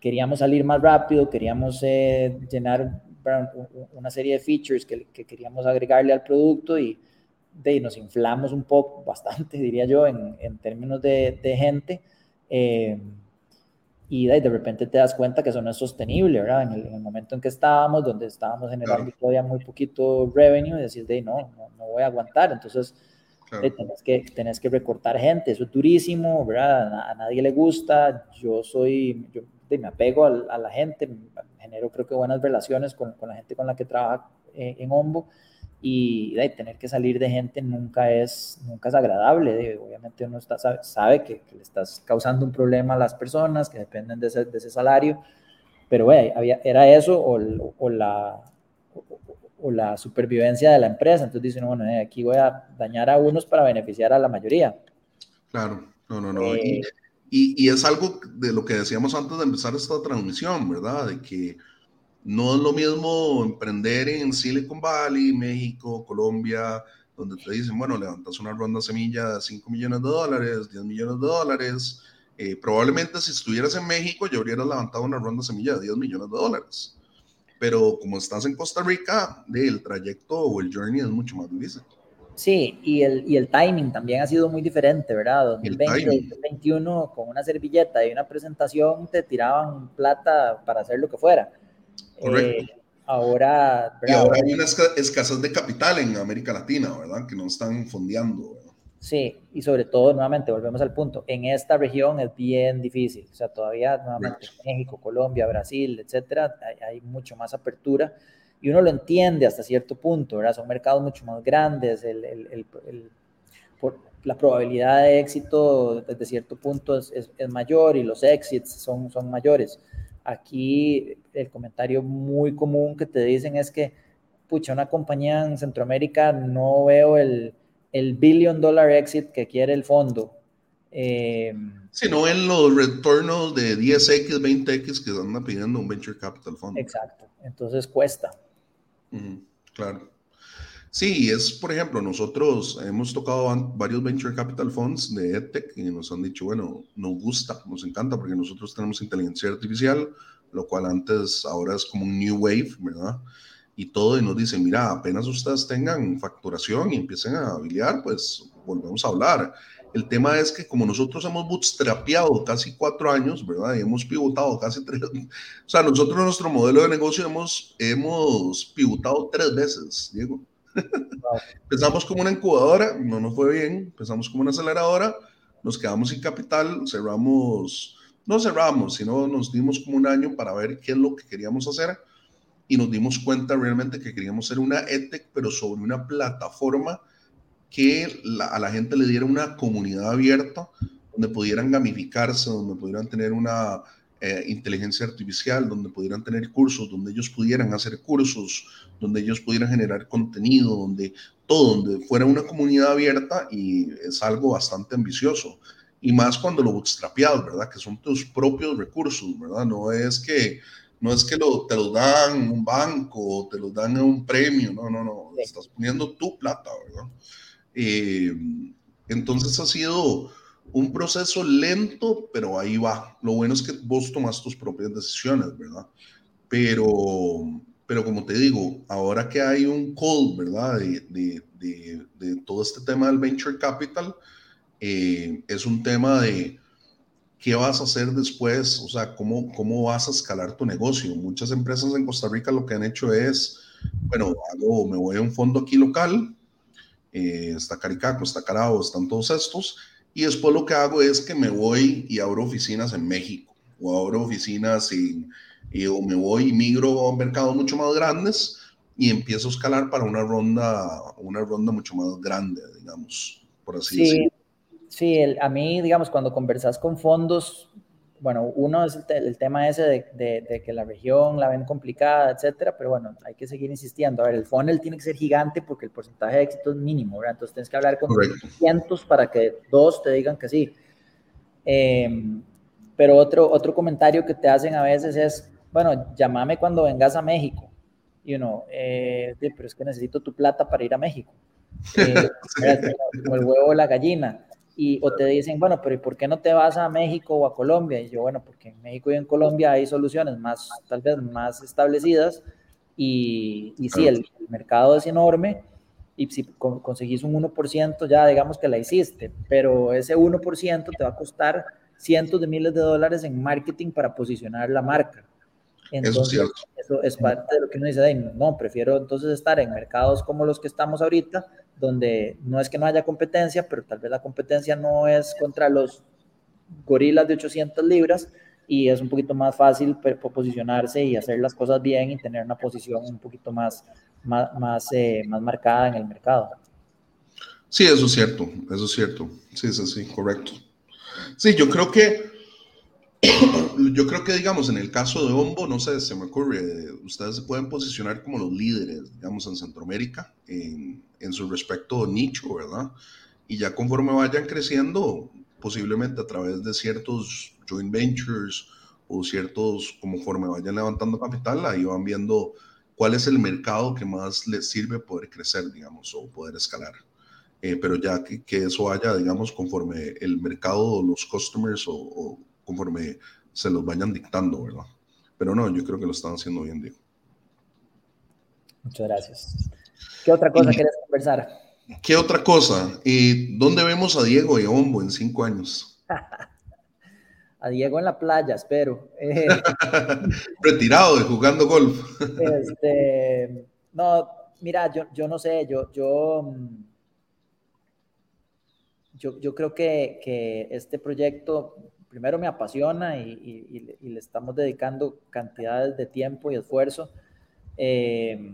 queríamos salir más rápido, queríamos eh, llenar una serie de features que, queríamos agregarle al producto y de, nos inflamos un poco, <laughs> bastante diría yo, en, en términos de, de gente. Eh, y de, de, repente te das cuenta que eso no es sostenible, ¿verdad? En el, momento en que estábamos, donde estábamos generando todavía muy poquito revenue, y decir, de, no, no, voy a aguantar. Entonces, tenés, que, tenés que recortar gente, eso es durísimo, ¿verdad? A, a nadie le gusta. Yo soy, yo me apego a, la gente, genero creo que buenas relaciones con, con la gente con la que trabaja eh, en Ombo y de, tener que salir de gente nunca es, nunca es agradable. obviamente uno está, sabe, que, le estás causando un problema a las personas que dependen de ese, de ese salario, pero bueno, había, era eso o, o la, o, la supervivencia de la empresa. Entonces dicen, bueno, eh, aquí voy a dañar a unos para beneficiar a la mayoría. Claro, no, no, no. Eh, y, es algo de lo que decíamos antes de empezar esta transmisión, ¿verdad? De que no es lo mismo emprender en Silicon Valley, México, Colombia, donde te dicen, bueno, levantas una ronda semilla de 5 millones de dólares, 10 millones de dólares. Eh, probablemente si estuvieras en México ya hubieras levantado una ronda semilla de 10 millones de dólares. Pero como estás en Costa Rica, el trayecto o el journey es mucho más difícil. Sí, y el, y el timing también ha sido muy diferente, ¿verdad? 2020, 2021, con una servilleta y una presentación te tiraban plata para hacer lo que fuera. Correcto. Eh, ahora, Y ahora hay una escasez de capital en América Latina, ¿verdad? Que no están fondeando. Sí, y sobre todo, nuevamente, volvemos al punto, en esta región es bien difícil, o sea, todavía, nuevamente, México, Colombia, Brasil, etcétera, hay, mucho más apertura y uno lo entiende hasta cierto punto, ¿verdad? Son mercados mucho más grandes, el, el, por, la probabilidad de éxito desde cierto punto es, es, es, mayor y los exits son, son mayores. Aquí el comentario muy común que te dicen es que, pucha, una compañía en Centroamérica no veo el el billion dollar exit que quiere el fondo. Eh, si no en los retornos de 10x, 20x que andan pidiendo un venture capital fund. Exacto, entonces cuesta. claro. Sí, es, por ejemplo, nosotros hemos tocado varios venture capital funds de EdTech y nos han dicho, bueno, nos gusta, nos encanta porque nosotros tenemos inteligencia artificial, lo cual antes, ahora es como un new wave, ¿verdad? y todo, y nos dicen, mira, apenas ustedes tengan facturación y empiecen a habilitar, pues volvemos a hablar. El tema es que como nosotros hemos bootstrapeado casi cuatro años, ¿verdad? Y hemos pivotado casi tres, o sea, nosotros nuestro modelo de negocio hemos, hemos pivotado tres veces, Diego. Empezamos como una incubadora, no nos fue bien, empezamos como una aceleradora, nos quedamos sin capital, cerramos, no cerramos, sino nos dimos como un año para ver qué es lo que queríamos hacer y nos dimos cuenta realmente que queríamos ser una EdTech, pero sobre una plataforma que a la gente le diera una comunidad abierta, donde pudieran gamificarse, donde pudieran tener una eh, inteligencia artificial, donde pudieran tener cursos, donde ellos pudieran hacer cursos, donde ellos pudieran generar contenido, donde todo, donde fuera una comunidad abierta y es algo bastante ambicioso. Y más cuando lo bootstrapeas, ¿verdad? Que son tus propios recursos, ¿verdad? No es que no es que lo, te lo dan un banco o te lo dan un premio, no, no, no, estás poniendo tu plata, ¿verdad? Eh, entonces ha sido un proceso lento, pero ahí va. Lo bueno es que vos tomas tus propias decisiones, ¿verdad? Pero, pero como te digo, ahora que hay un call, ¿verdad? De, de, de, todo este tema del venture capital, eh, es un tema de ¿qué vas a hacer después? O sea, ¿cómo, ¿cómo vas a escalar tu negocio? Muchas empresas en Costa Rica lo que han hecho es, bueno, me voy a un fondo aquí local, eh, está Caricaco, está Carao, están todos estos, y después lo que hago es que me voy y abro oficinas en México, o abro oficinas y, o me voy y migro a mercados mucho más grandes y empiezo a escalar para una ronda, una ronda mucho más grande, digamos, por así decirlo. Sí, el, a mí, digamos, cuando conversas con fondos, bueno, uno es el, tema ese de, que la región la ven complicada, etcétera, pero bueno, hay que seguir insistiendo. A ver, el funnel tiene que ser gigante porque el porcentaje de éxito es mínimo, ¿verdad? Entonces tienes que hablar con cientos para que dos te digan que sí. Em, pero otro, otro comentario que te hacen a veces es, bueno, llámame cuando vengas a México. Y uno, eh, pero es que necesito tu plata para ir a México. <laughs> Eh, como el huevo o la gallina y o te dicen, bueno, pero ¿y por qué no te vas a México o a Colombia? Y yo, bueno, porque en México y en Colombia hay soluciones más, tal vez más establecidas y, y sí, el, mercado es enorme y si conseguís un 1%, ya digamos que la hiciste, pero ese 1% te va a costar cientos de miles de dólares en marketing para posicionar la marca. Entonces, eso, eso es parte de lo que uno dice, no, prefiero entonces estar en mercados como los que estamos ahorita, donde no es que no haya competencia, pero tal vez la competencia no es contra los gorilas de 800 libras y es un poquito más fácil posicionarse y hacer las cosas bien y tener una posición un poquito más, más, más, eh, más marcada en el mercado. Sí, eso es cierto, eso es cierto. Sí, sí, sí, correcto. Sí, yo creo que <coughs> yo creo que, digamos, en el caso de Ombo, no sé, se me ocurre, ustedes se pueden posicionar como los líderes, digamos, en Centroamérica, en, en su respecto nicho, ¿verdad? Y ya conforme vayan creciendo, posiblemente a través de ciertos joint ventures o ciertos, conforme vayan levantando capital, ahí van viendo cuál es el mercado que más les sirve poder crecer, digamos, o poder escalar. Eh, pero ya que, que, eso vaya, digamos, conforme el mercado, los customers o, o conforme se los vayan dictando, ¿verdad? Pero no, yo creo que lo están haciendo bien, Diego. Muchas gracias. ¿Qué otra cosa quieres conversar? ¿Qué otra cosa? ¿Y ¿Dónde vemos a Diego y a Ombo en cinco años? <laughs> a Diego en la playa, espero. Eh, <laughs> Retirado de jugando golf. <laughs> este, no, mira, yo, yo no sé, yo, yo, mm, yo, yo creo que, que, este proyecto primero me apasiona y, y, le estamos dedicando cantidades de tiempo y esfuerzo. Eh,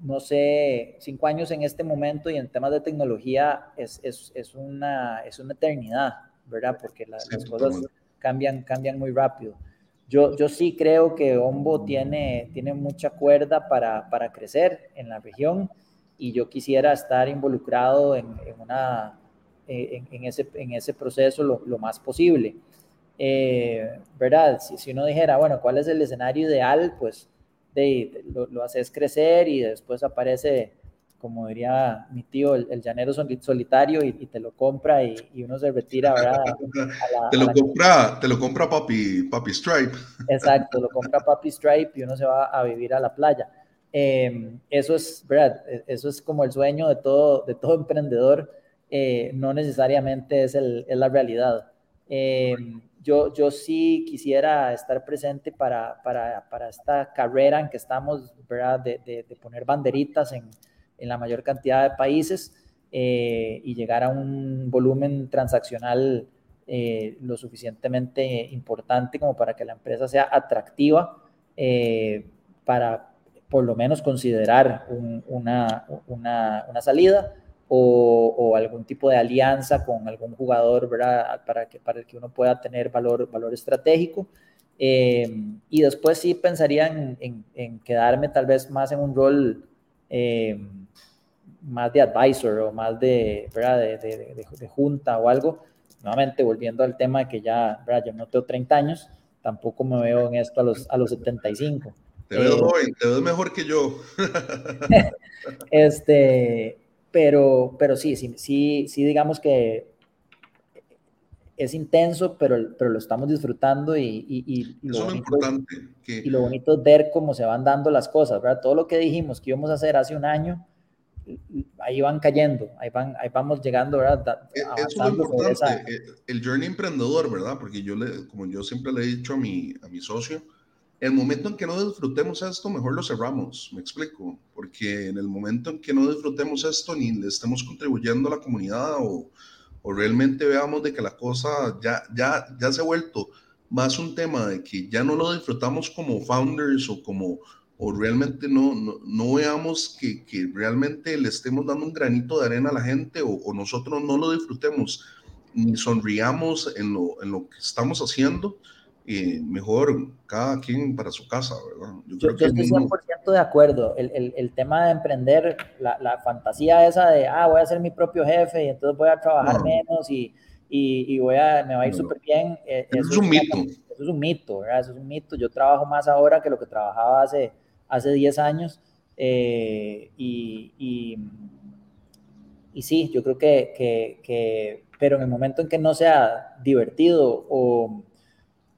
no sé, cinco años en este momento y en temas de tecnología es, es, es una, es una eternidad, ¿verdad? Porque las cosas cambian, cambian muy rápido. Yo, yo sí creo que Ombo tiene, tiene mucha cuerda para, para crecer en la región y yo quisiera estar involucrado en, en una, en, en, ese, en ese proceso lo, lo más posible. Eh, ¿Verdad? Si, si uno dijera, bueno, ¿cuál es el escenario ideal? Pues de, lo, lo, haces crecer y después aparece, como diría mi tío, el, llanero solitario y, te lo compra y, uno se retira, ¿verdad? <laughs> te, lo compra, te lo compra papi, papi Stripe. <laughs> Exacto, lo compra papi Stripe y uno se va a vivir a la playa. Eh, eso es, ¿verdad? E, eso es como el sueño de todo, de todo emprendedor, eh, no necesariamente es, la realidad. Eh, yo, yo sí quisiera estar presente para, para, para esta carrera en que estamos, ¿verdad? De, de, poner banderitas en, en, la mayor cantidad de países eh, y llegar a un volumen transaccional lo suficientemente importante como para que la empresa sea atractiva para por lo menos considerar un, una, una, una salida o, algún tipo de alianza con algún jugador, ¿verdad? Para, que, para el que uno pueda tener valor, valor estratégico. Eh, y después sí pensaría en, en, quedarme tal vez más en un rol eh, más de advisor o más de, ¿verdad? De, de, de, junta o algo. Nuevamente, volviendo al tema de que ya, ¿verdad? yo no tengo 30 años, tampoco me veo en esto a los, a los 75. Te veo eh, te veo mejor que yo. <laughs> este, pero, pero sí, sí, sí, sí, digamos que es intenso, pero, pero lo estamos disfrutando y, y, y lo, importante. Y lo bonito es ver cómo se van dando las cosas, ¿verdad? Todo lo que dijimos que íbamos a hacer hace un año, ahí van cayendo, ahí, van, ahí vamos llegando, ¿verdad? E, eso es importante, eh, el journey emprendedor, ¿verdad? Porque yo, le, como yo siempre le he dicho a mi, a mi socio, el momento en que no disfrutemos esto, mejor lo cerramos, me explico, porque en el momento en que no disfrutemos esto, ni le estemos contribuyendo a la comunidad o, o realmente veamos de que la cosa ya, ya, ya se ha vuelto más un tema de que ya no lo disfrutamos como founders o como o realmente no, no, no veamos que, que, realmente le estemos dando un granito de arena a la gente o, o nosotros no lo disfrutemos ni sonriamos en lo, en lo que estamos haciendo, mejor cada quien para su casa, ¿verdad? Yo, creo que estoy 100% de acuerdo. El, el, el, tema de emprender, la, la, fantasía esa de, ah, voy a ser mi propio jefe y entonces voy a trabajar menos y, y, y, voy a, me va a ir súper bien. Eh, eso, es un mito. Eso es un mito, ¿verdad? Eso es un mito. Yo trabajo más ahora que lo que trabajaba hace, hace 10 años. Eh, y, y, y, sí, yo creo que, que, que, pero en el momento en que no sea divertido o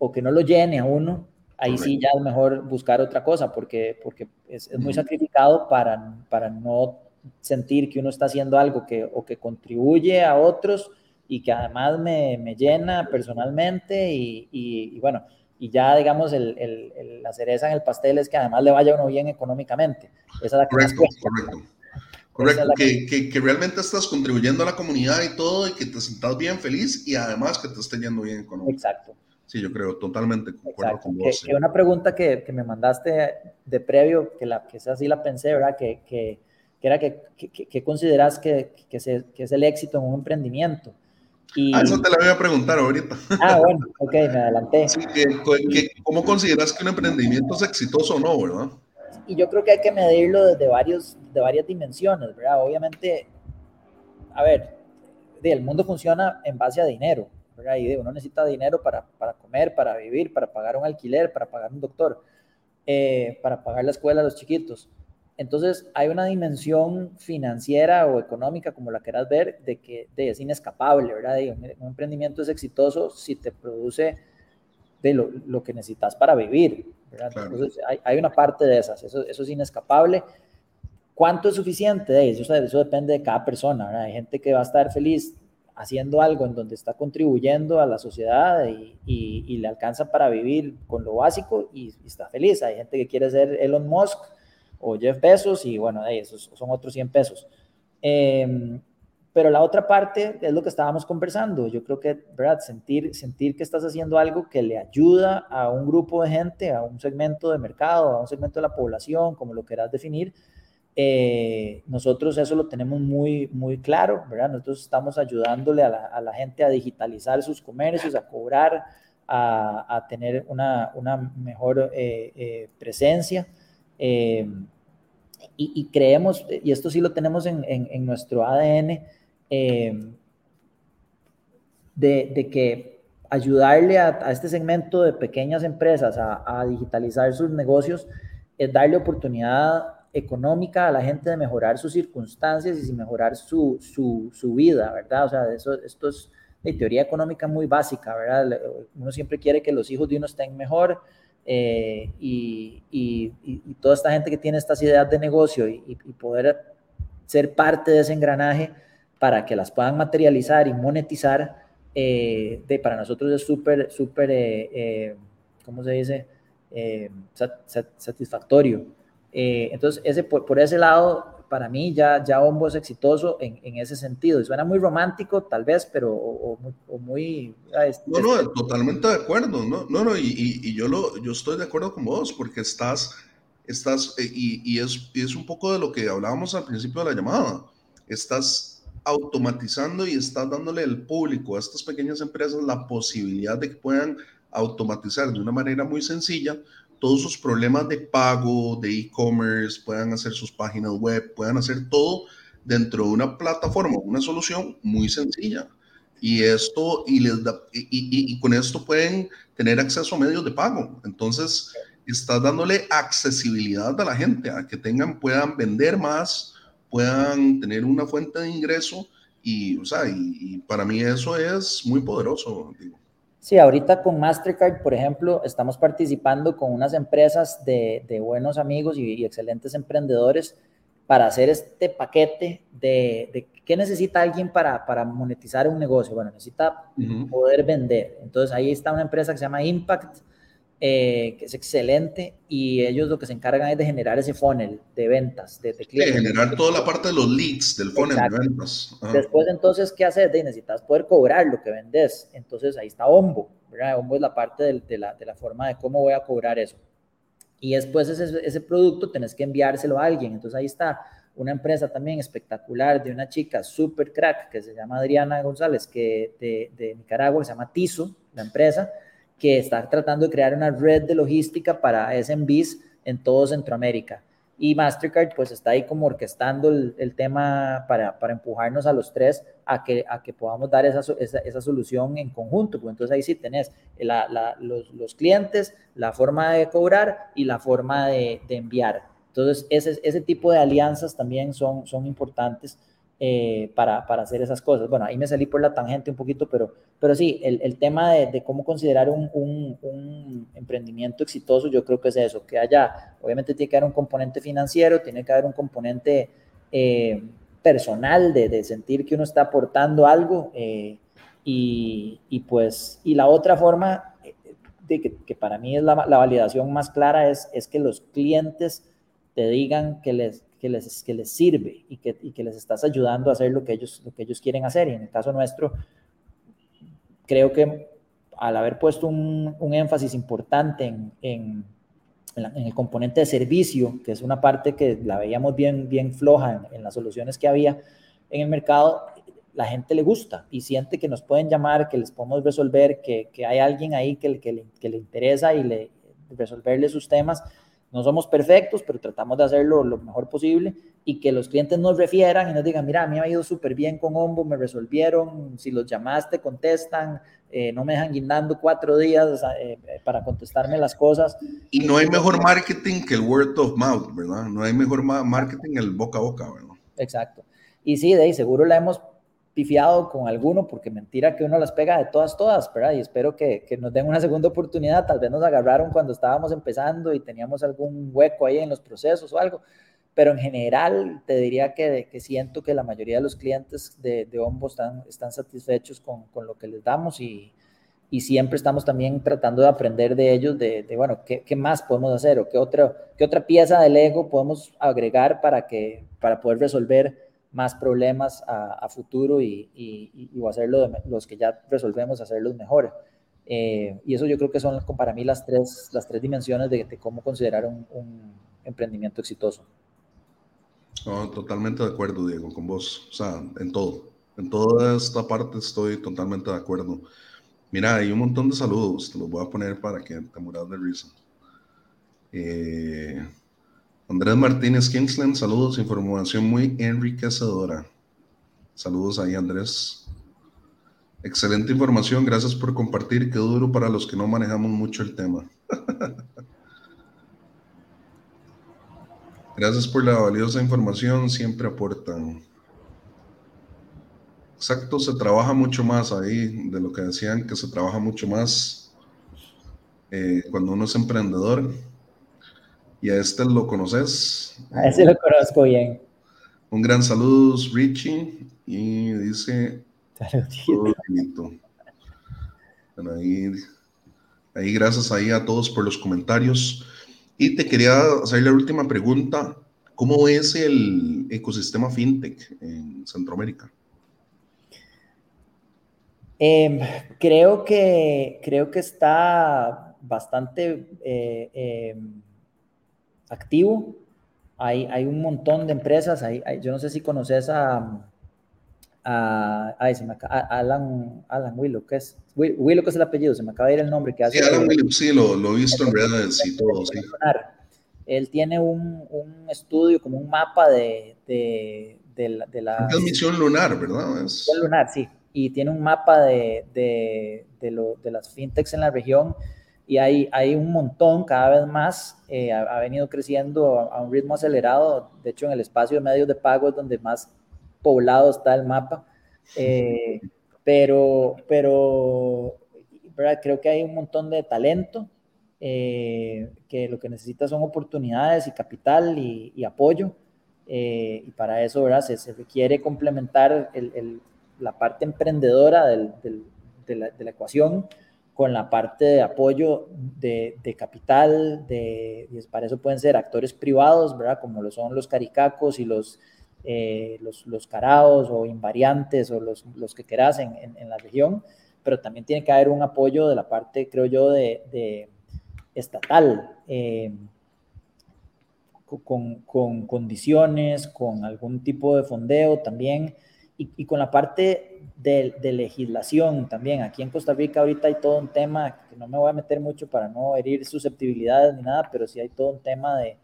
o que no lo llene a uno, ahí sí ya es mejor buscar otra cosa, porque, porque es, es muy sacrificado para, para no sentir que uno está haciendo algo que, o que contribuye a otros y que además me, me llena personalmente y, y, bueno, y ya digamos el, el, la cereza en el pastel es que además le vaya uno bien económicamente. Esa es la correcto, correcto. Correcto, que, que, que, realmente estás contribuyendo a la comunidad y todo, y que te sientas bien feliz y además que te esté yendo bien económicamente. Exacto. Sí, yo creo, totalmente concuerdo con vos. Que, una pregunta que, que, me mandaste de previo, que, la, que esa sí la pensé, ¿verdad? Que, que era que, que, consideras que, que, es el éxito en un emprendimiento. Y... Ah, eso te la voy a preguntar ahorita. Ah, bueno, ok, me adelanté. Sí, ¿Cómo consideras que un emprendimiento es exitoso o no, verdad? Y yo creo que hay que medirlo desde varios, de varias dimensiones, ¿verdad? Obviamente, a ver, el mundo funciona en base a dinero, y uno necesita dinero para, para, comer, para vivir, para pagar un alquiler, para pagar un doctor, eh, para pagar la escuela a los chiquitos. Entonces, hay una dimensión financiera o económica, como la quieras ver, de que de, es inescapable, ¿verdad? un, emprendimiento es exitoso si te produce de lo, lo que necesitas para vivir, Entonces, hay, hay, una parte de esas, eso, eso es inescapable. ¿Cuánto es suficiente? Eso, eso depende de cada persona, ¿verdad? Hay gente que va a estar feliz haciendo algo en donde está contribuyendo a la sociedad y, le alcanza para vivir con lo básico y, está feliz. Hay gente que quiere ser Elon Musk o Jeff Bezos y bueno, esos son otros 100 pesos. Em, pero la otra parte es lo que estábamos conversando. Yo creo que, ¿verdad? Sentir, sentir que estás haciendo algo que le ayuda a un grupo de gente, a un segmento de mercado, a un segmento de la población, como lo quieras definir, eh, nosotros eso lo tenemos muy, muy claro, ¿verdad? Nosotros estamos ayudándole a la, gente a digitalizar sus comercios, a cobrar, a, tener una, una mejor eh, eh, presencia. Y, y, creemos, y esto sí lo tenemos en, en, nuestro ADN, de, de, que ayudarle a, a, este segmento de pequeñas empresas a, a digitalizar sus negocios es darle oportunidad económica a la gente de mejorar sus circunstancias y mejorar su, su, su vida, ¿verdad? O sea, eso, esto es de teoría económica muy básica, ¿verdad? Uno siempre quiere que los hijos de uno estén mejor eh, y, y, toda esta gente que tiene estas ideas de negocio y, poder ser parte de ese engranaje para que las puedan materializar y monetizar, eh, de, para nosotros es súper, súper, eh, ¿cómo se dice? satisfactorio. Eh, entonces, ese, por, ese lado, para mí ya, ya Ombo es exitoso en, en ese sentido. Y suena muy romántico, tal vez, pero o, muy... no, no, totalmente de acuerdo. No, no, no y, y, yo, lo, yo estoy de acuerdo con vos porque estás, estás eh, y, y, es, y es un poco de lo que hablábamos al principio de la llamada. Estás automatizando y estás dándole al público, a estas pequeñas empresas, la posibilidad de que puedan automatizar de una manera muy sencilla todos sus problemas de pago, de e-commerce, puedan hacer sus páginas web, puedan hacer todo dentro de una plataforma, una solución muy sencilla. Y esto, y, les da, y, con esto pueden tener acceso a medios de pago. Entonces, estás dándole accesibilidad a la gente, a que tengan, puedan vender más, puedan tener una fuente de ingreso. Y, o sea, y, para mí eso es muy poderoso. Digo. Sí, ahorita con Mastercard, por ejemplo, estamos participando con unas empresas de, buenos amigos y, excelentes emprendedores para hacer este paquete de, de qué necesita alguien para, para, monetizar un negocio. Bueno, necesita poder vender. Entonces ahí está una empresa que se llama Impact, eh, que es excelente, y ellos lo que se encargan es de generar ese funnel de ventas, de, clientes. De generar toda la parte de los leads del funnel de ventas. Después, entonces, ¿qué haces? De, necesitas poder cobrar lo que vendes. Entonces, ahí está Ombo, ¿verdad? Ombo es la parte de, la, de la forma de cómo voy a cobrar eso. Y después ese, ese producto tenés que enviárselo a alguien. Entonces, ahí está una empresa también espectacular de una chica super crack que se llama Adriana González, que de, de Nicaragua, se llama Tizo, la empresa, que está tratando de crear una red de logística para SMBs en todo Centroamérica. Y Mastercard pues está ahí como orquestando el, tema para, para, empujarnos a los tres a que, a que podamos dar esa, esa, solución en conjunto. Pues entonces ahí sí tenés la, los, los, clientes, la forma de cobrar y la forma de, de enviar. Entonces ese, ese tipo de alianzas también son, son importantes eh, para, para, hacer esas cosas. Bueno, ahí me salí por la tangente un poquito, pero, pero sí, el, el tema de, cómo considerar un, un, un, emprendimiento exitoso, yo creo que es eso, que haya, obviamente tiene que haber un componente financiero, tiene que haber un componente eh, personal de, de, sentir que uno está aportando algo eh, y, y, pues, y la otra forma, de que, que para mí es la, la, validación más clara, es, es que los clientes te digan que les, que les, que les sirve y que, y que les estás ayudando a hacer lo que, ellos, lo que ellos quieren hacer. Y en el caso nuestro, creo que al haber puesto un, un énfasis importante en, en, en, el componente de servicio, que es una parte que la veíamos bien, bien floja en, las soluciones que había en el mercado, la gente le gusta y siente que nos pueden llamar, que les podemos resolver, que, que hay alguien ahí que, que, le, que le interesa y le resolverle sus temas no somos perfectos, pero tratamos de hacerlo lo mejor posible y que los clientes nos refieran y nos digan, mira, a mí me ha ido súper bien con Ombo, me resolvieron, si los llamaste, contestan, eh, no me dejan guindando cuatro días eh, para contestarme las cosas. Y no hay mejor marketing que el word of mouth, ¿verdad? No hay mejor marketing el boca a boca, ¿verdad? Exacto. Y sí, de ahí seguro la hemos pifiado con alguno, porque mentira que uno las pega de todas, todas, ¿verdad? Y espero que, que, nos den una segunda oportunidad. Tal vez nos agarraron cuando estábamos empezando y teníamos algún hueco ahí en los procesos o algo. Pero en general, te diría que, que siento que la mayoría de los clientes de, de Ombo están, están satisfechos con, con, lo que les damos y, y, siempre estamos también tratando de aprender de ellos, de, de bueno, ¿qué, ¿qué, más podemos hacer o qué otra, qué otra pieza del ego podemos agregar para, que, para poder resolver más problemas a, futuro y, y, y, hacerlo los que ya resolvemos, hacerlos mejor. Eh, y eso yo creo que son para mí las tres, las tres dimensiones de, cómo considerar un, emprendimiento exitoso. totalmente de acuerdo, Diego, con vos. O sea, en todo. En toda esta parte estoy totalmente de acuerdo. Mira, hay un montón de saludos, te los voy a poner para que te muras de risa. Eh, Andrés Martínez Kingsland, saludos, información muy enriquecedora. Saludos ahí, Andrés. Excelente información, gracias por compartir. Qué duro para los que no manejamos mucho el tema. <laughs> gracias por la valiosa información, siempre aportan. Exacto, se trabaja mucho más ahí, de lo que decían, que se trabaja mucho más eh, cuando uno es emprendedor y a este lo conoces. A ese lo conozco bien. Un gran saludo, Richie. Y dice. Saludito. Bueno, ahí, ahí gracias ahí a todos por los comentarios. Y te quería hacer la última pregunta. ¿Cómo es el ecosistema fintech en Centroamérica? Em, creo, que, creo que está bastante eh, em, activo. Hay, hay un montón de empresas. Hay, yo no sé si conoces a, a, Alan, Alan Willow, que es Willow, que es el apellido, se me acaba de ir el nombre. Que hace sí, Alan Willow, sí, lo, lo, he visto en <laughs> redes y todo, sí. Él tiene un, un, estudio, como un mapa de, de, de la... De la misión lunar, ¿verdad? Es... lunar, sí. Y tiene un mapa de, de, de, lo, de las fintechs en la región y hay, hay un montón, cada vez más, eh, ha, venido creciendo a, un ritmo acelerado, de hecho en el espacio de medios de pago es donde más poblado está el mapa, eh, pero, pero creo que hay un montón de talento, eh, que lo que necesita son oportunidades y capital y, apoyo, y para eso ¿verdad? Se, se requiere complementar el, el, la parte emprendedora del, del, de, la, de la ecuación con la parte de apoyo de, capital, de, y para eso pueden ser actores privados, ¿verdad? Como lo son los caricacos y los, eh, los, los, caraos o invariantes o los, los que quieras en, en, la región, pero también tiene que haber un apoyo de la parte, creo yo, de, estatal, eh, con, con, condiciones, con algún tipo de fondeo también, y, y con la parte de, legislación también. Aquí en Costa Rica ahorita hay todo un tema, que no me voy a meter mucho para no herir susceptibilidades ni nada, pero sí hay todo un tema de,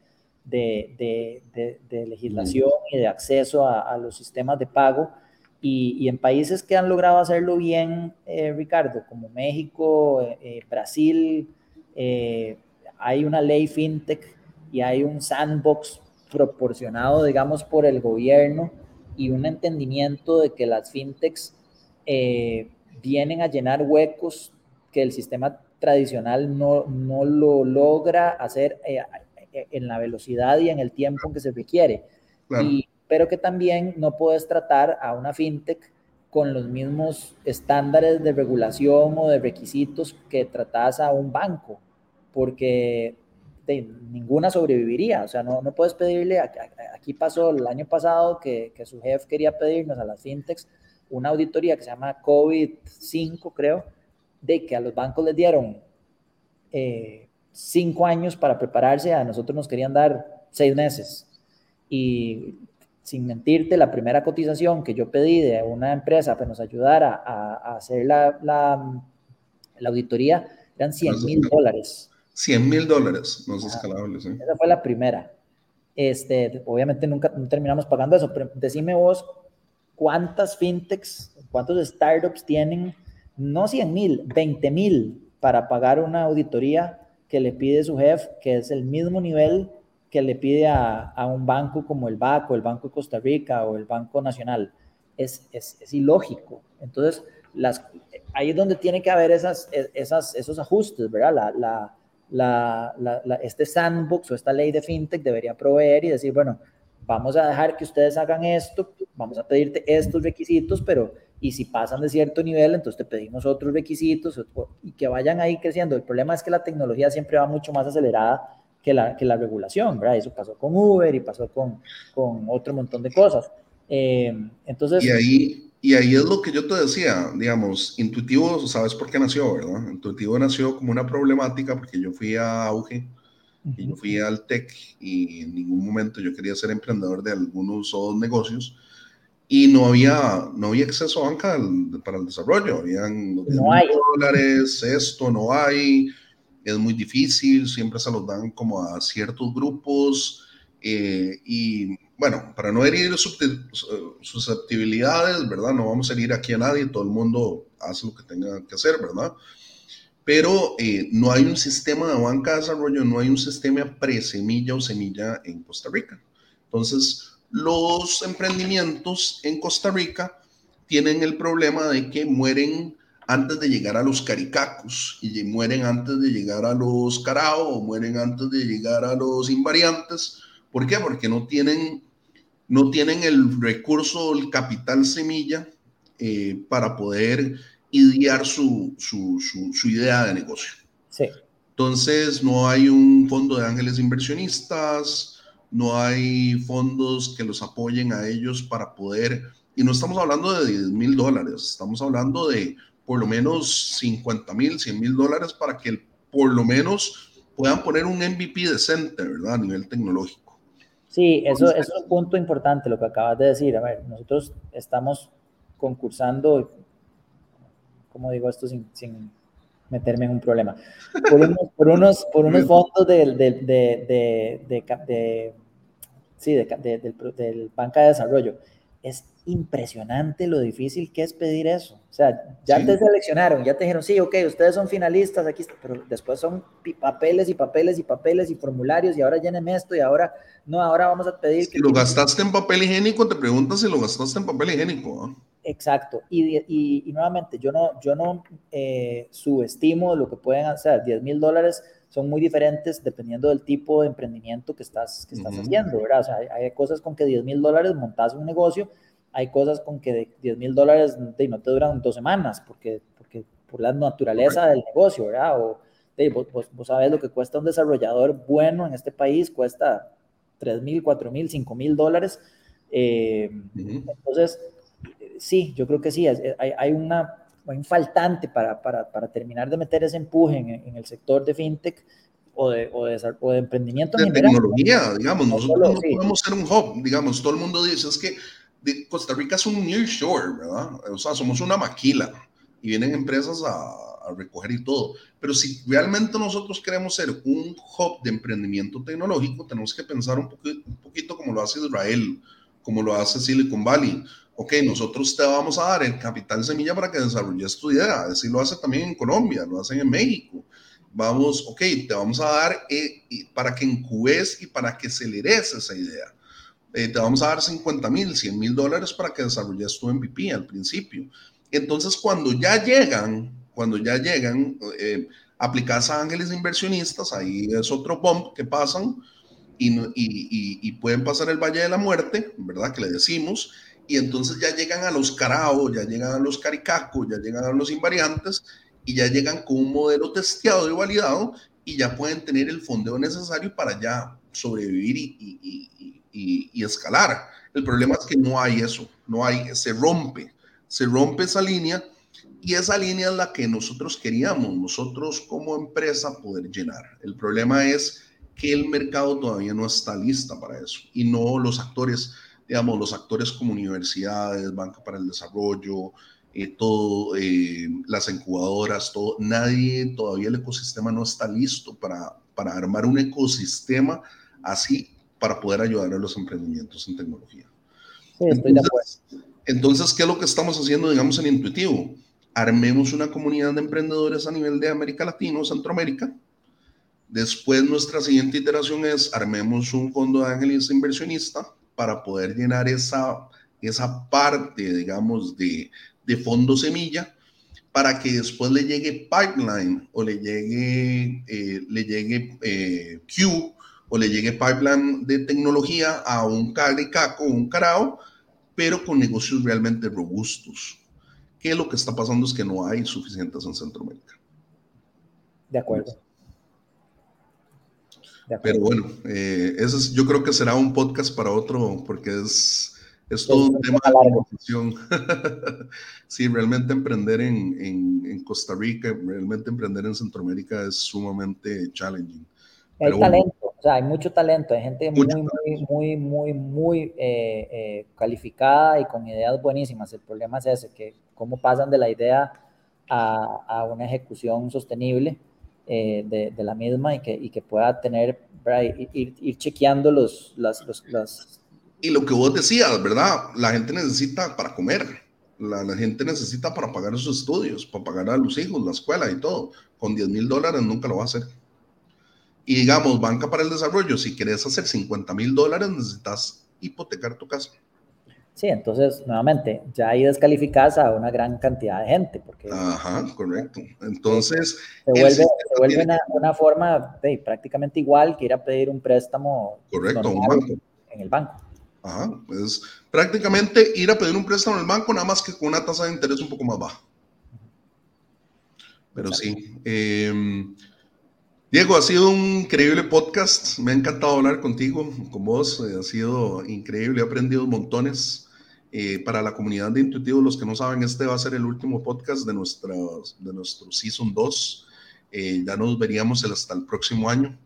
de, legislación y de acceso a, los sistemas de pago. Y, en países que han logrado hacerlo bien, eh, Ricardo, como México, eh, eh, Brasil, hay una ley fintech y hay un sandbox proporcionado, digamos, por el gobierno y un entendimiento de que las fintechs eh, vienen a llenar huecos que el sistema tradicional no, no lo logra hacer eh, eh, en la velocidad y en el tiempo en que se requiere. Y, pero que también no puedes tratar a una fintech con los mismos estándares de regulación o de requisitos que tratas a un banco, porque ninguna sobreviviría. O sea, no, no puedes pedirle, aquí pasó el año pasado que, que su jefe quería pedirnos a las fintechs una auditoría que se llama COVID-5, creo, de que a los bancos les dieron eh, cinco años para prepararse, a nosotros nos querían dar seis meses. Y sin mentirte, la primera cotización que yo pedí de una empresa que nos ayudara a, hacer la, la, auditoría eran 100 mil dólares. 100 mil dólares, no es escalable. ¿sí? Esa fue la primera. Este, obviamente nunca terminamos pagando eso, pero decime vos cuántas fintechs, cuántos startups tienen, no 100 mil, 20 mil para pagar una auditoría que le pide su jefe, que es el mismo nivel que le pide a, un banco como el BAC el Banco de Costa Rica o el Banco Nacional. Es, es, ilógico. Entonces, las, ahí es donde tiene que haber esas, esas, esos ajustes, ¿verdad? La, la, este sandbox o esta ley de fintech debería proveer y decir, bueno, vamos a dejar que ustedes hagan esto, vamos a pedirte estos requisitos, pero y si pasan de cierto nivel, entonces te pedimos otros requisitos y que vayan ahí creciendo. El problema es que la tecnología siempre va mucho más acelerada que la, que la regulación, ¿verdad? Eso pasó con Uber y pasó con, con otro montón de cosas. Eh, entonces... Y ahí, y ahí es lo que yo te decía, digamos, intuitivo, ¿sabes por qué nació, verdad? Intuitivo nació como una problemática porque yo fui a Auge y yo fui al TEC y en ningún momento yo quería ser emprendedor de algunos o negocios y no había, no había acceso a banca para el desarrollo. Habían no hay. dólares, esto no hay, es muy difícil, siempre se los dan como a ciertos grupos. Eh, y bueno, para no herir susceptibilidades, ¿verdad? No vamos a herir aquí a nadie, todo el mundo hace lo que tenga que hacer, ¿verdad? Pero eh, no hay un sistema de banca de desarrollo, no hay un sistema pre-semilla o semilla en Costa Rica. Entonces, los emprendimientos en Costa Rica tienen el problema de que mueren antes de llegar a los caricacos y mueren antes de llegar a los carao o mueren antes de llegar a los invariantes. ¿Por qué? Porque no tienen, no tienen el recurso, el capital semilla eh, para poder idear su, su, su, idea de negocio. Sí. Entonces, no hay un fondo de ángeles inversionistas, no hay fondos que los apoyen a ellos para poder, y no estamos hablando de 10 mil dólares, estamos hablando de por lo menos 50 mil, 100 mil dólares para que por lo menos puedan poner un MVP decente, ¿verdad? A nivel tecnológico. Sí, eso, es un punto importante lo que acabas de decir. A ver, nosotros estamos concursando, ¿cómo digo esto sin, sin meterme en un problema. Por unos, por unos, por unos fondos del, del, de, de, de, sí, del, del Banca de Desarrollo. Es impresionante lo difícil que es pedir eso. O sea, ya te seleccionaron, ya te dijeron, sí, ok, ustedes son finalistas, aquí pero después son papeles y papeles y papeles y formularios y ahora llénenme esto y ahora, no, ahora vamos a pedir... Si lo gastaste en papel higiénico, te preguntas si lo gastaste en papel higiénico. Exacto. Y, y, nuevamente, yo no, yo no eh, subestimo lo que pueden hacer. 10 mil dólares son muy diferentes dependiendo del tipo de emprendimiento que estás, que estás haciendo, ¿verdad? O sea, hay, cosas con que 10 mil dólares montas un negocio, hay cosas con que 10 mil dólares no te duran dos semanas, porque, porque por la naturaleza del negocio, ¿verdad? O vos, vos, sabés lo que cuesta un desarrollador bueno en este país, cuesta 3 mil, 4 mil, 5 mil dólares. Eh, entonces, sí, yo creo que sí, hay, hay una, un faltante para, para, para, terminar de meter ese empuje en, en el sector de fintech o de, o de, o de emprendimiento. De tecnología, digamos, nosotros no podemos ser un hub, digamos, todo el mundo dice, es que Costa Rica es un nearshore, ¿verdad? O sea, somos una maquila y vienen empresas a, a, recoger y todo. Pero si realmente nosotros queremos ser un hub de emprendimiento tecnológico, tenemos que pensar un poquito, un poquito como lo hace Israel, como lo hace Silicon Valley ok, nosotros te vamos a dar el capital semilla para que desarrolles tu idea. Así lo hace también en Colombia, lo hacen en México. Vamos, ok, te vamos a dar eh, para que incubes y para que aceleres esa idea. Eh, te vamos a dar 50 mil, 100 mil dólares para que desarrolles tu MVP al principio. Entonces, cuando ya llegan, cuando ya llegan, eh, aplicas a ángeles inversionistas, ahí es otro bump que pasan y, y, y pueden pasar el Valle de la Muerte, ¿verdad? Que le decimos, y entonces ya llegan a los caraos, ya llegan a los caricacos, ya llegan a los invariantes y ya llegan con un modelo testeado y validado y ya pueden tener el fondeo necesario para ya sobrevivir y, y, y, escalar. El problema es que no hay eso, no hay, se rompe, se rompe esa línea y esa línea es la que nosotros queríamos, nosotros como empresa poder llenar. El problema es que el mercado todavía no está lista para eso y no los actores digamos, los actores como universidades, Banca para el Desarrollo, eh, todo, eh, las incubadoras, todo, nadie, todavía el ecosistema no está listo para, para armar un ecosistema así para poder ayudar a los emprendimientos en tecnología. entonces, entonces, ¿qué es lo que estamos haciendo, digamos, en Intuitivo? Armemos una comunidad de emprendedores a nivel de América Latina o Centroamérica. Después, nuestra siguiente iteración es armemos un fondo de ángeles inversionista para poder llenar esa, esa parte, digamos, de, de fondo semilla para que después le llegue pipeline o le llegue, eh, le llegue eh, Q o le llegue pipeline de tecnología a un caricaco, un carao, pero con negocios realmente robustos. Que lo que está pasando es que no hay suficientes en Centroamérica. De acuerdo. Pero bueno, eh, eso yo creo que será un podcast para otro, porque es, es todo un tema de conversación. <laughs> sí, realmente emprender en, en, en, Costa Rica, realmente emprender en Centroamérica es sumamente challenging. Hay talento, o sea, hay mucho talento, hay gente muy, muy, muy, muy, muy, eh, eh, calificada y con ideas buenísimas. El problema es ese, que cómo pasan de la idea a, a una ejecución sostenible eh, de, de, la misma y que, y que pueda tener, ir, ir, chequeando los, las, los, las... Y lo que vos decías, ¿verdad? La gente necesita para comer, la, la, gente necesita para pagar sus estudios, para pagar a los hijos, la escuela y todo. Con 10 mil dólares nunca lo va a hacer. Y digamos, banca para el desarrollo, si quieres hacer 50 mil dólares, necesitas hipotecar tu casa. Sí, entonces, nuevamente, ya ahí descalificas a una gran cantidad de gente. Porque, Ajá, correcto. Entonces... Se vuelve, se vuelve una, una, forma de, prácticamente igual que ir a pedir un préstamo. Correcto, un banco. En el banco. Ajá, es prácticamente ir a pedir un préstamo en el banco, nada más que con una tasa de interés un poco más baja. Pero sí. Eh, Diego, ha sido un increíble podcast. Me ha encantado hablar contigo, con vos. Eh, ha sido increíble, he aprendido montones. Eh, para la comunidad de Intuitivo, los que no saben, este va a ser el último podcast de, nuestra, de nuestro Season 2. Eh, ya nos veríamos hasta el próximo año.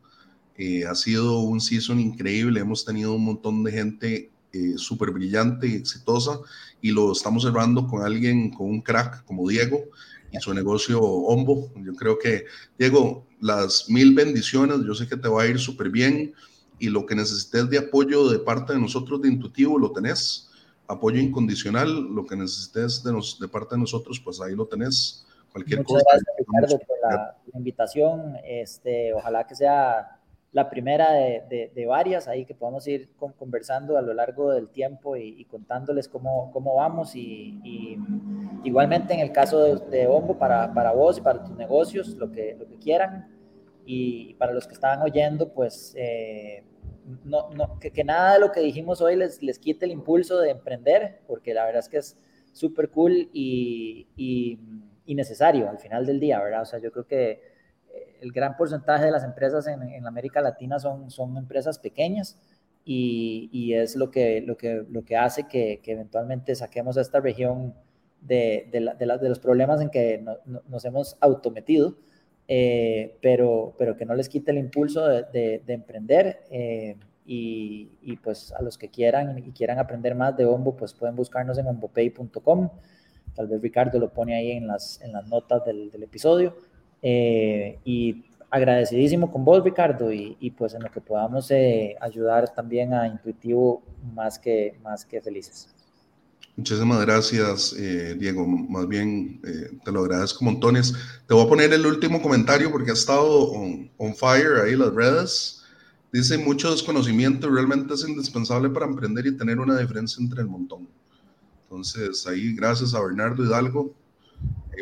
ha sido un season increíble. Hemos tenido un montón de gente súper brillante y exitosa y lo estamos cerrando con alguien, con un crack como Diego y su negocio Ombo. Yo creo que, Diego, las mil bendiciones, yo sé que te va a ir súper bien y lo que necesites de apoyo de parte de nosotros de Intuitivo lo tenés, apoyo incondicional, lo que necesites de, nos, de parte de nosotros, pues ahí lo tenés. Cualquier Muchas cosa. Gracias, Ricardo, por la, la invitación. Este, ojalá que sea la primera de, de, varias ahí que podamos ir conversando a lo largo del tiempo y, contándoles cómo, cómo vamos y, igualmente en el caso de, de Ombo para, para, vos y para tus negocios, lo que, lo que quieran y para los que estaban oyendo, pues eh, no, no, que, que, nada de lo que dijimos hoy les, les quite el impulso de emprender, porque la verdad es que es súper cool y, y necesario al final del día, ¿verdad? O sea, yo creo que el gran porcentaje de las empresas en, en América Latina son, son empresas pequeñas y, y, es lo que, lo que, lo que hace que, que eventualmente saquemos a esta región de, de, la, de, los problemas en que nos hemos autometido, eh, pero, pero que no les quite el impulso de, emprender. Eh, y, y, pues a los que quieran y quieran aprender más de Ombo, pues pueden buscarnos en ombopay.com. Tal vez Ricardo lo pone ahí en las, en las notas del, del episodio. Eh, y agradecidísimo con vos, Ricardo, y, y pues en lo que podamos eh, ayudar también a Intuitivo más que, más que felices. Muchísimas gracias, eh, Diego. Más bien, eh, te lo agradezco montones. Te voy a poner el último comentario porque ha estado on, on fire ahí las redes. Dice, mucho desconocimiento realmente es indispensable para emprender y tener una diferencia entre el montón. Entonces, ahí, gracias a Bernardo Hidalgo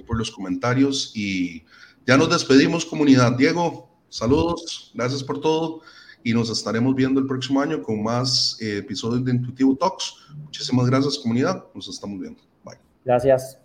por los comentarios y ya nos despedimos, comunidad. Diego, saludos, gracias por todo y nos estaremos viendo el próximo año con más eh, episodios de Intuitivo Talks. Muchísimas gracias, comunidad. Nos estamos viendo. Bye. Gracias.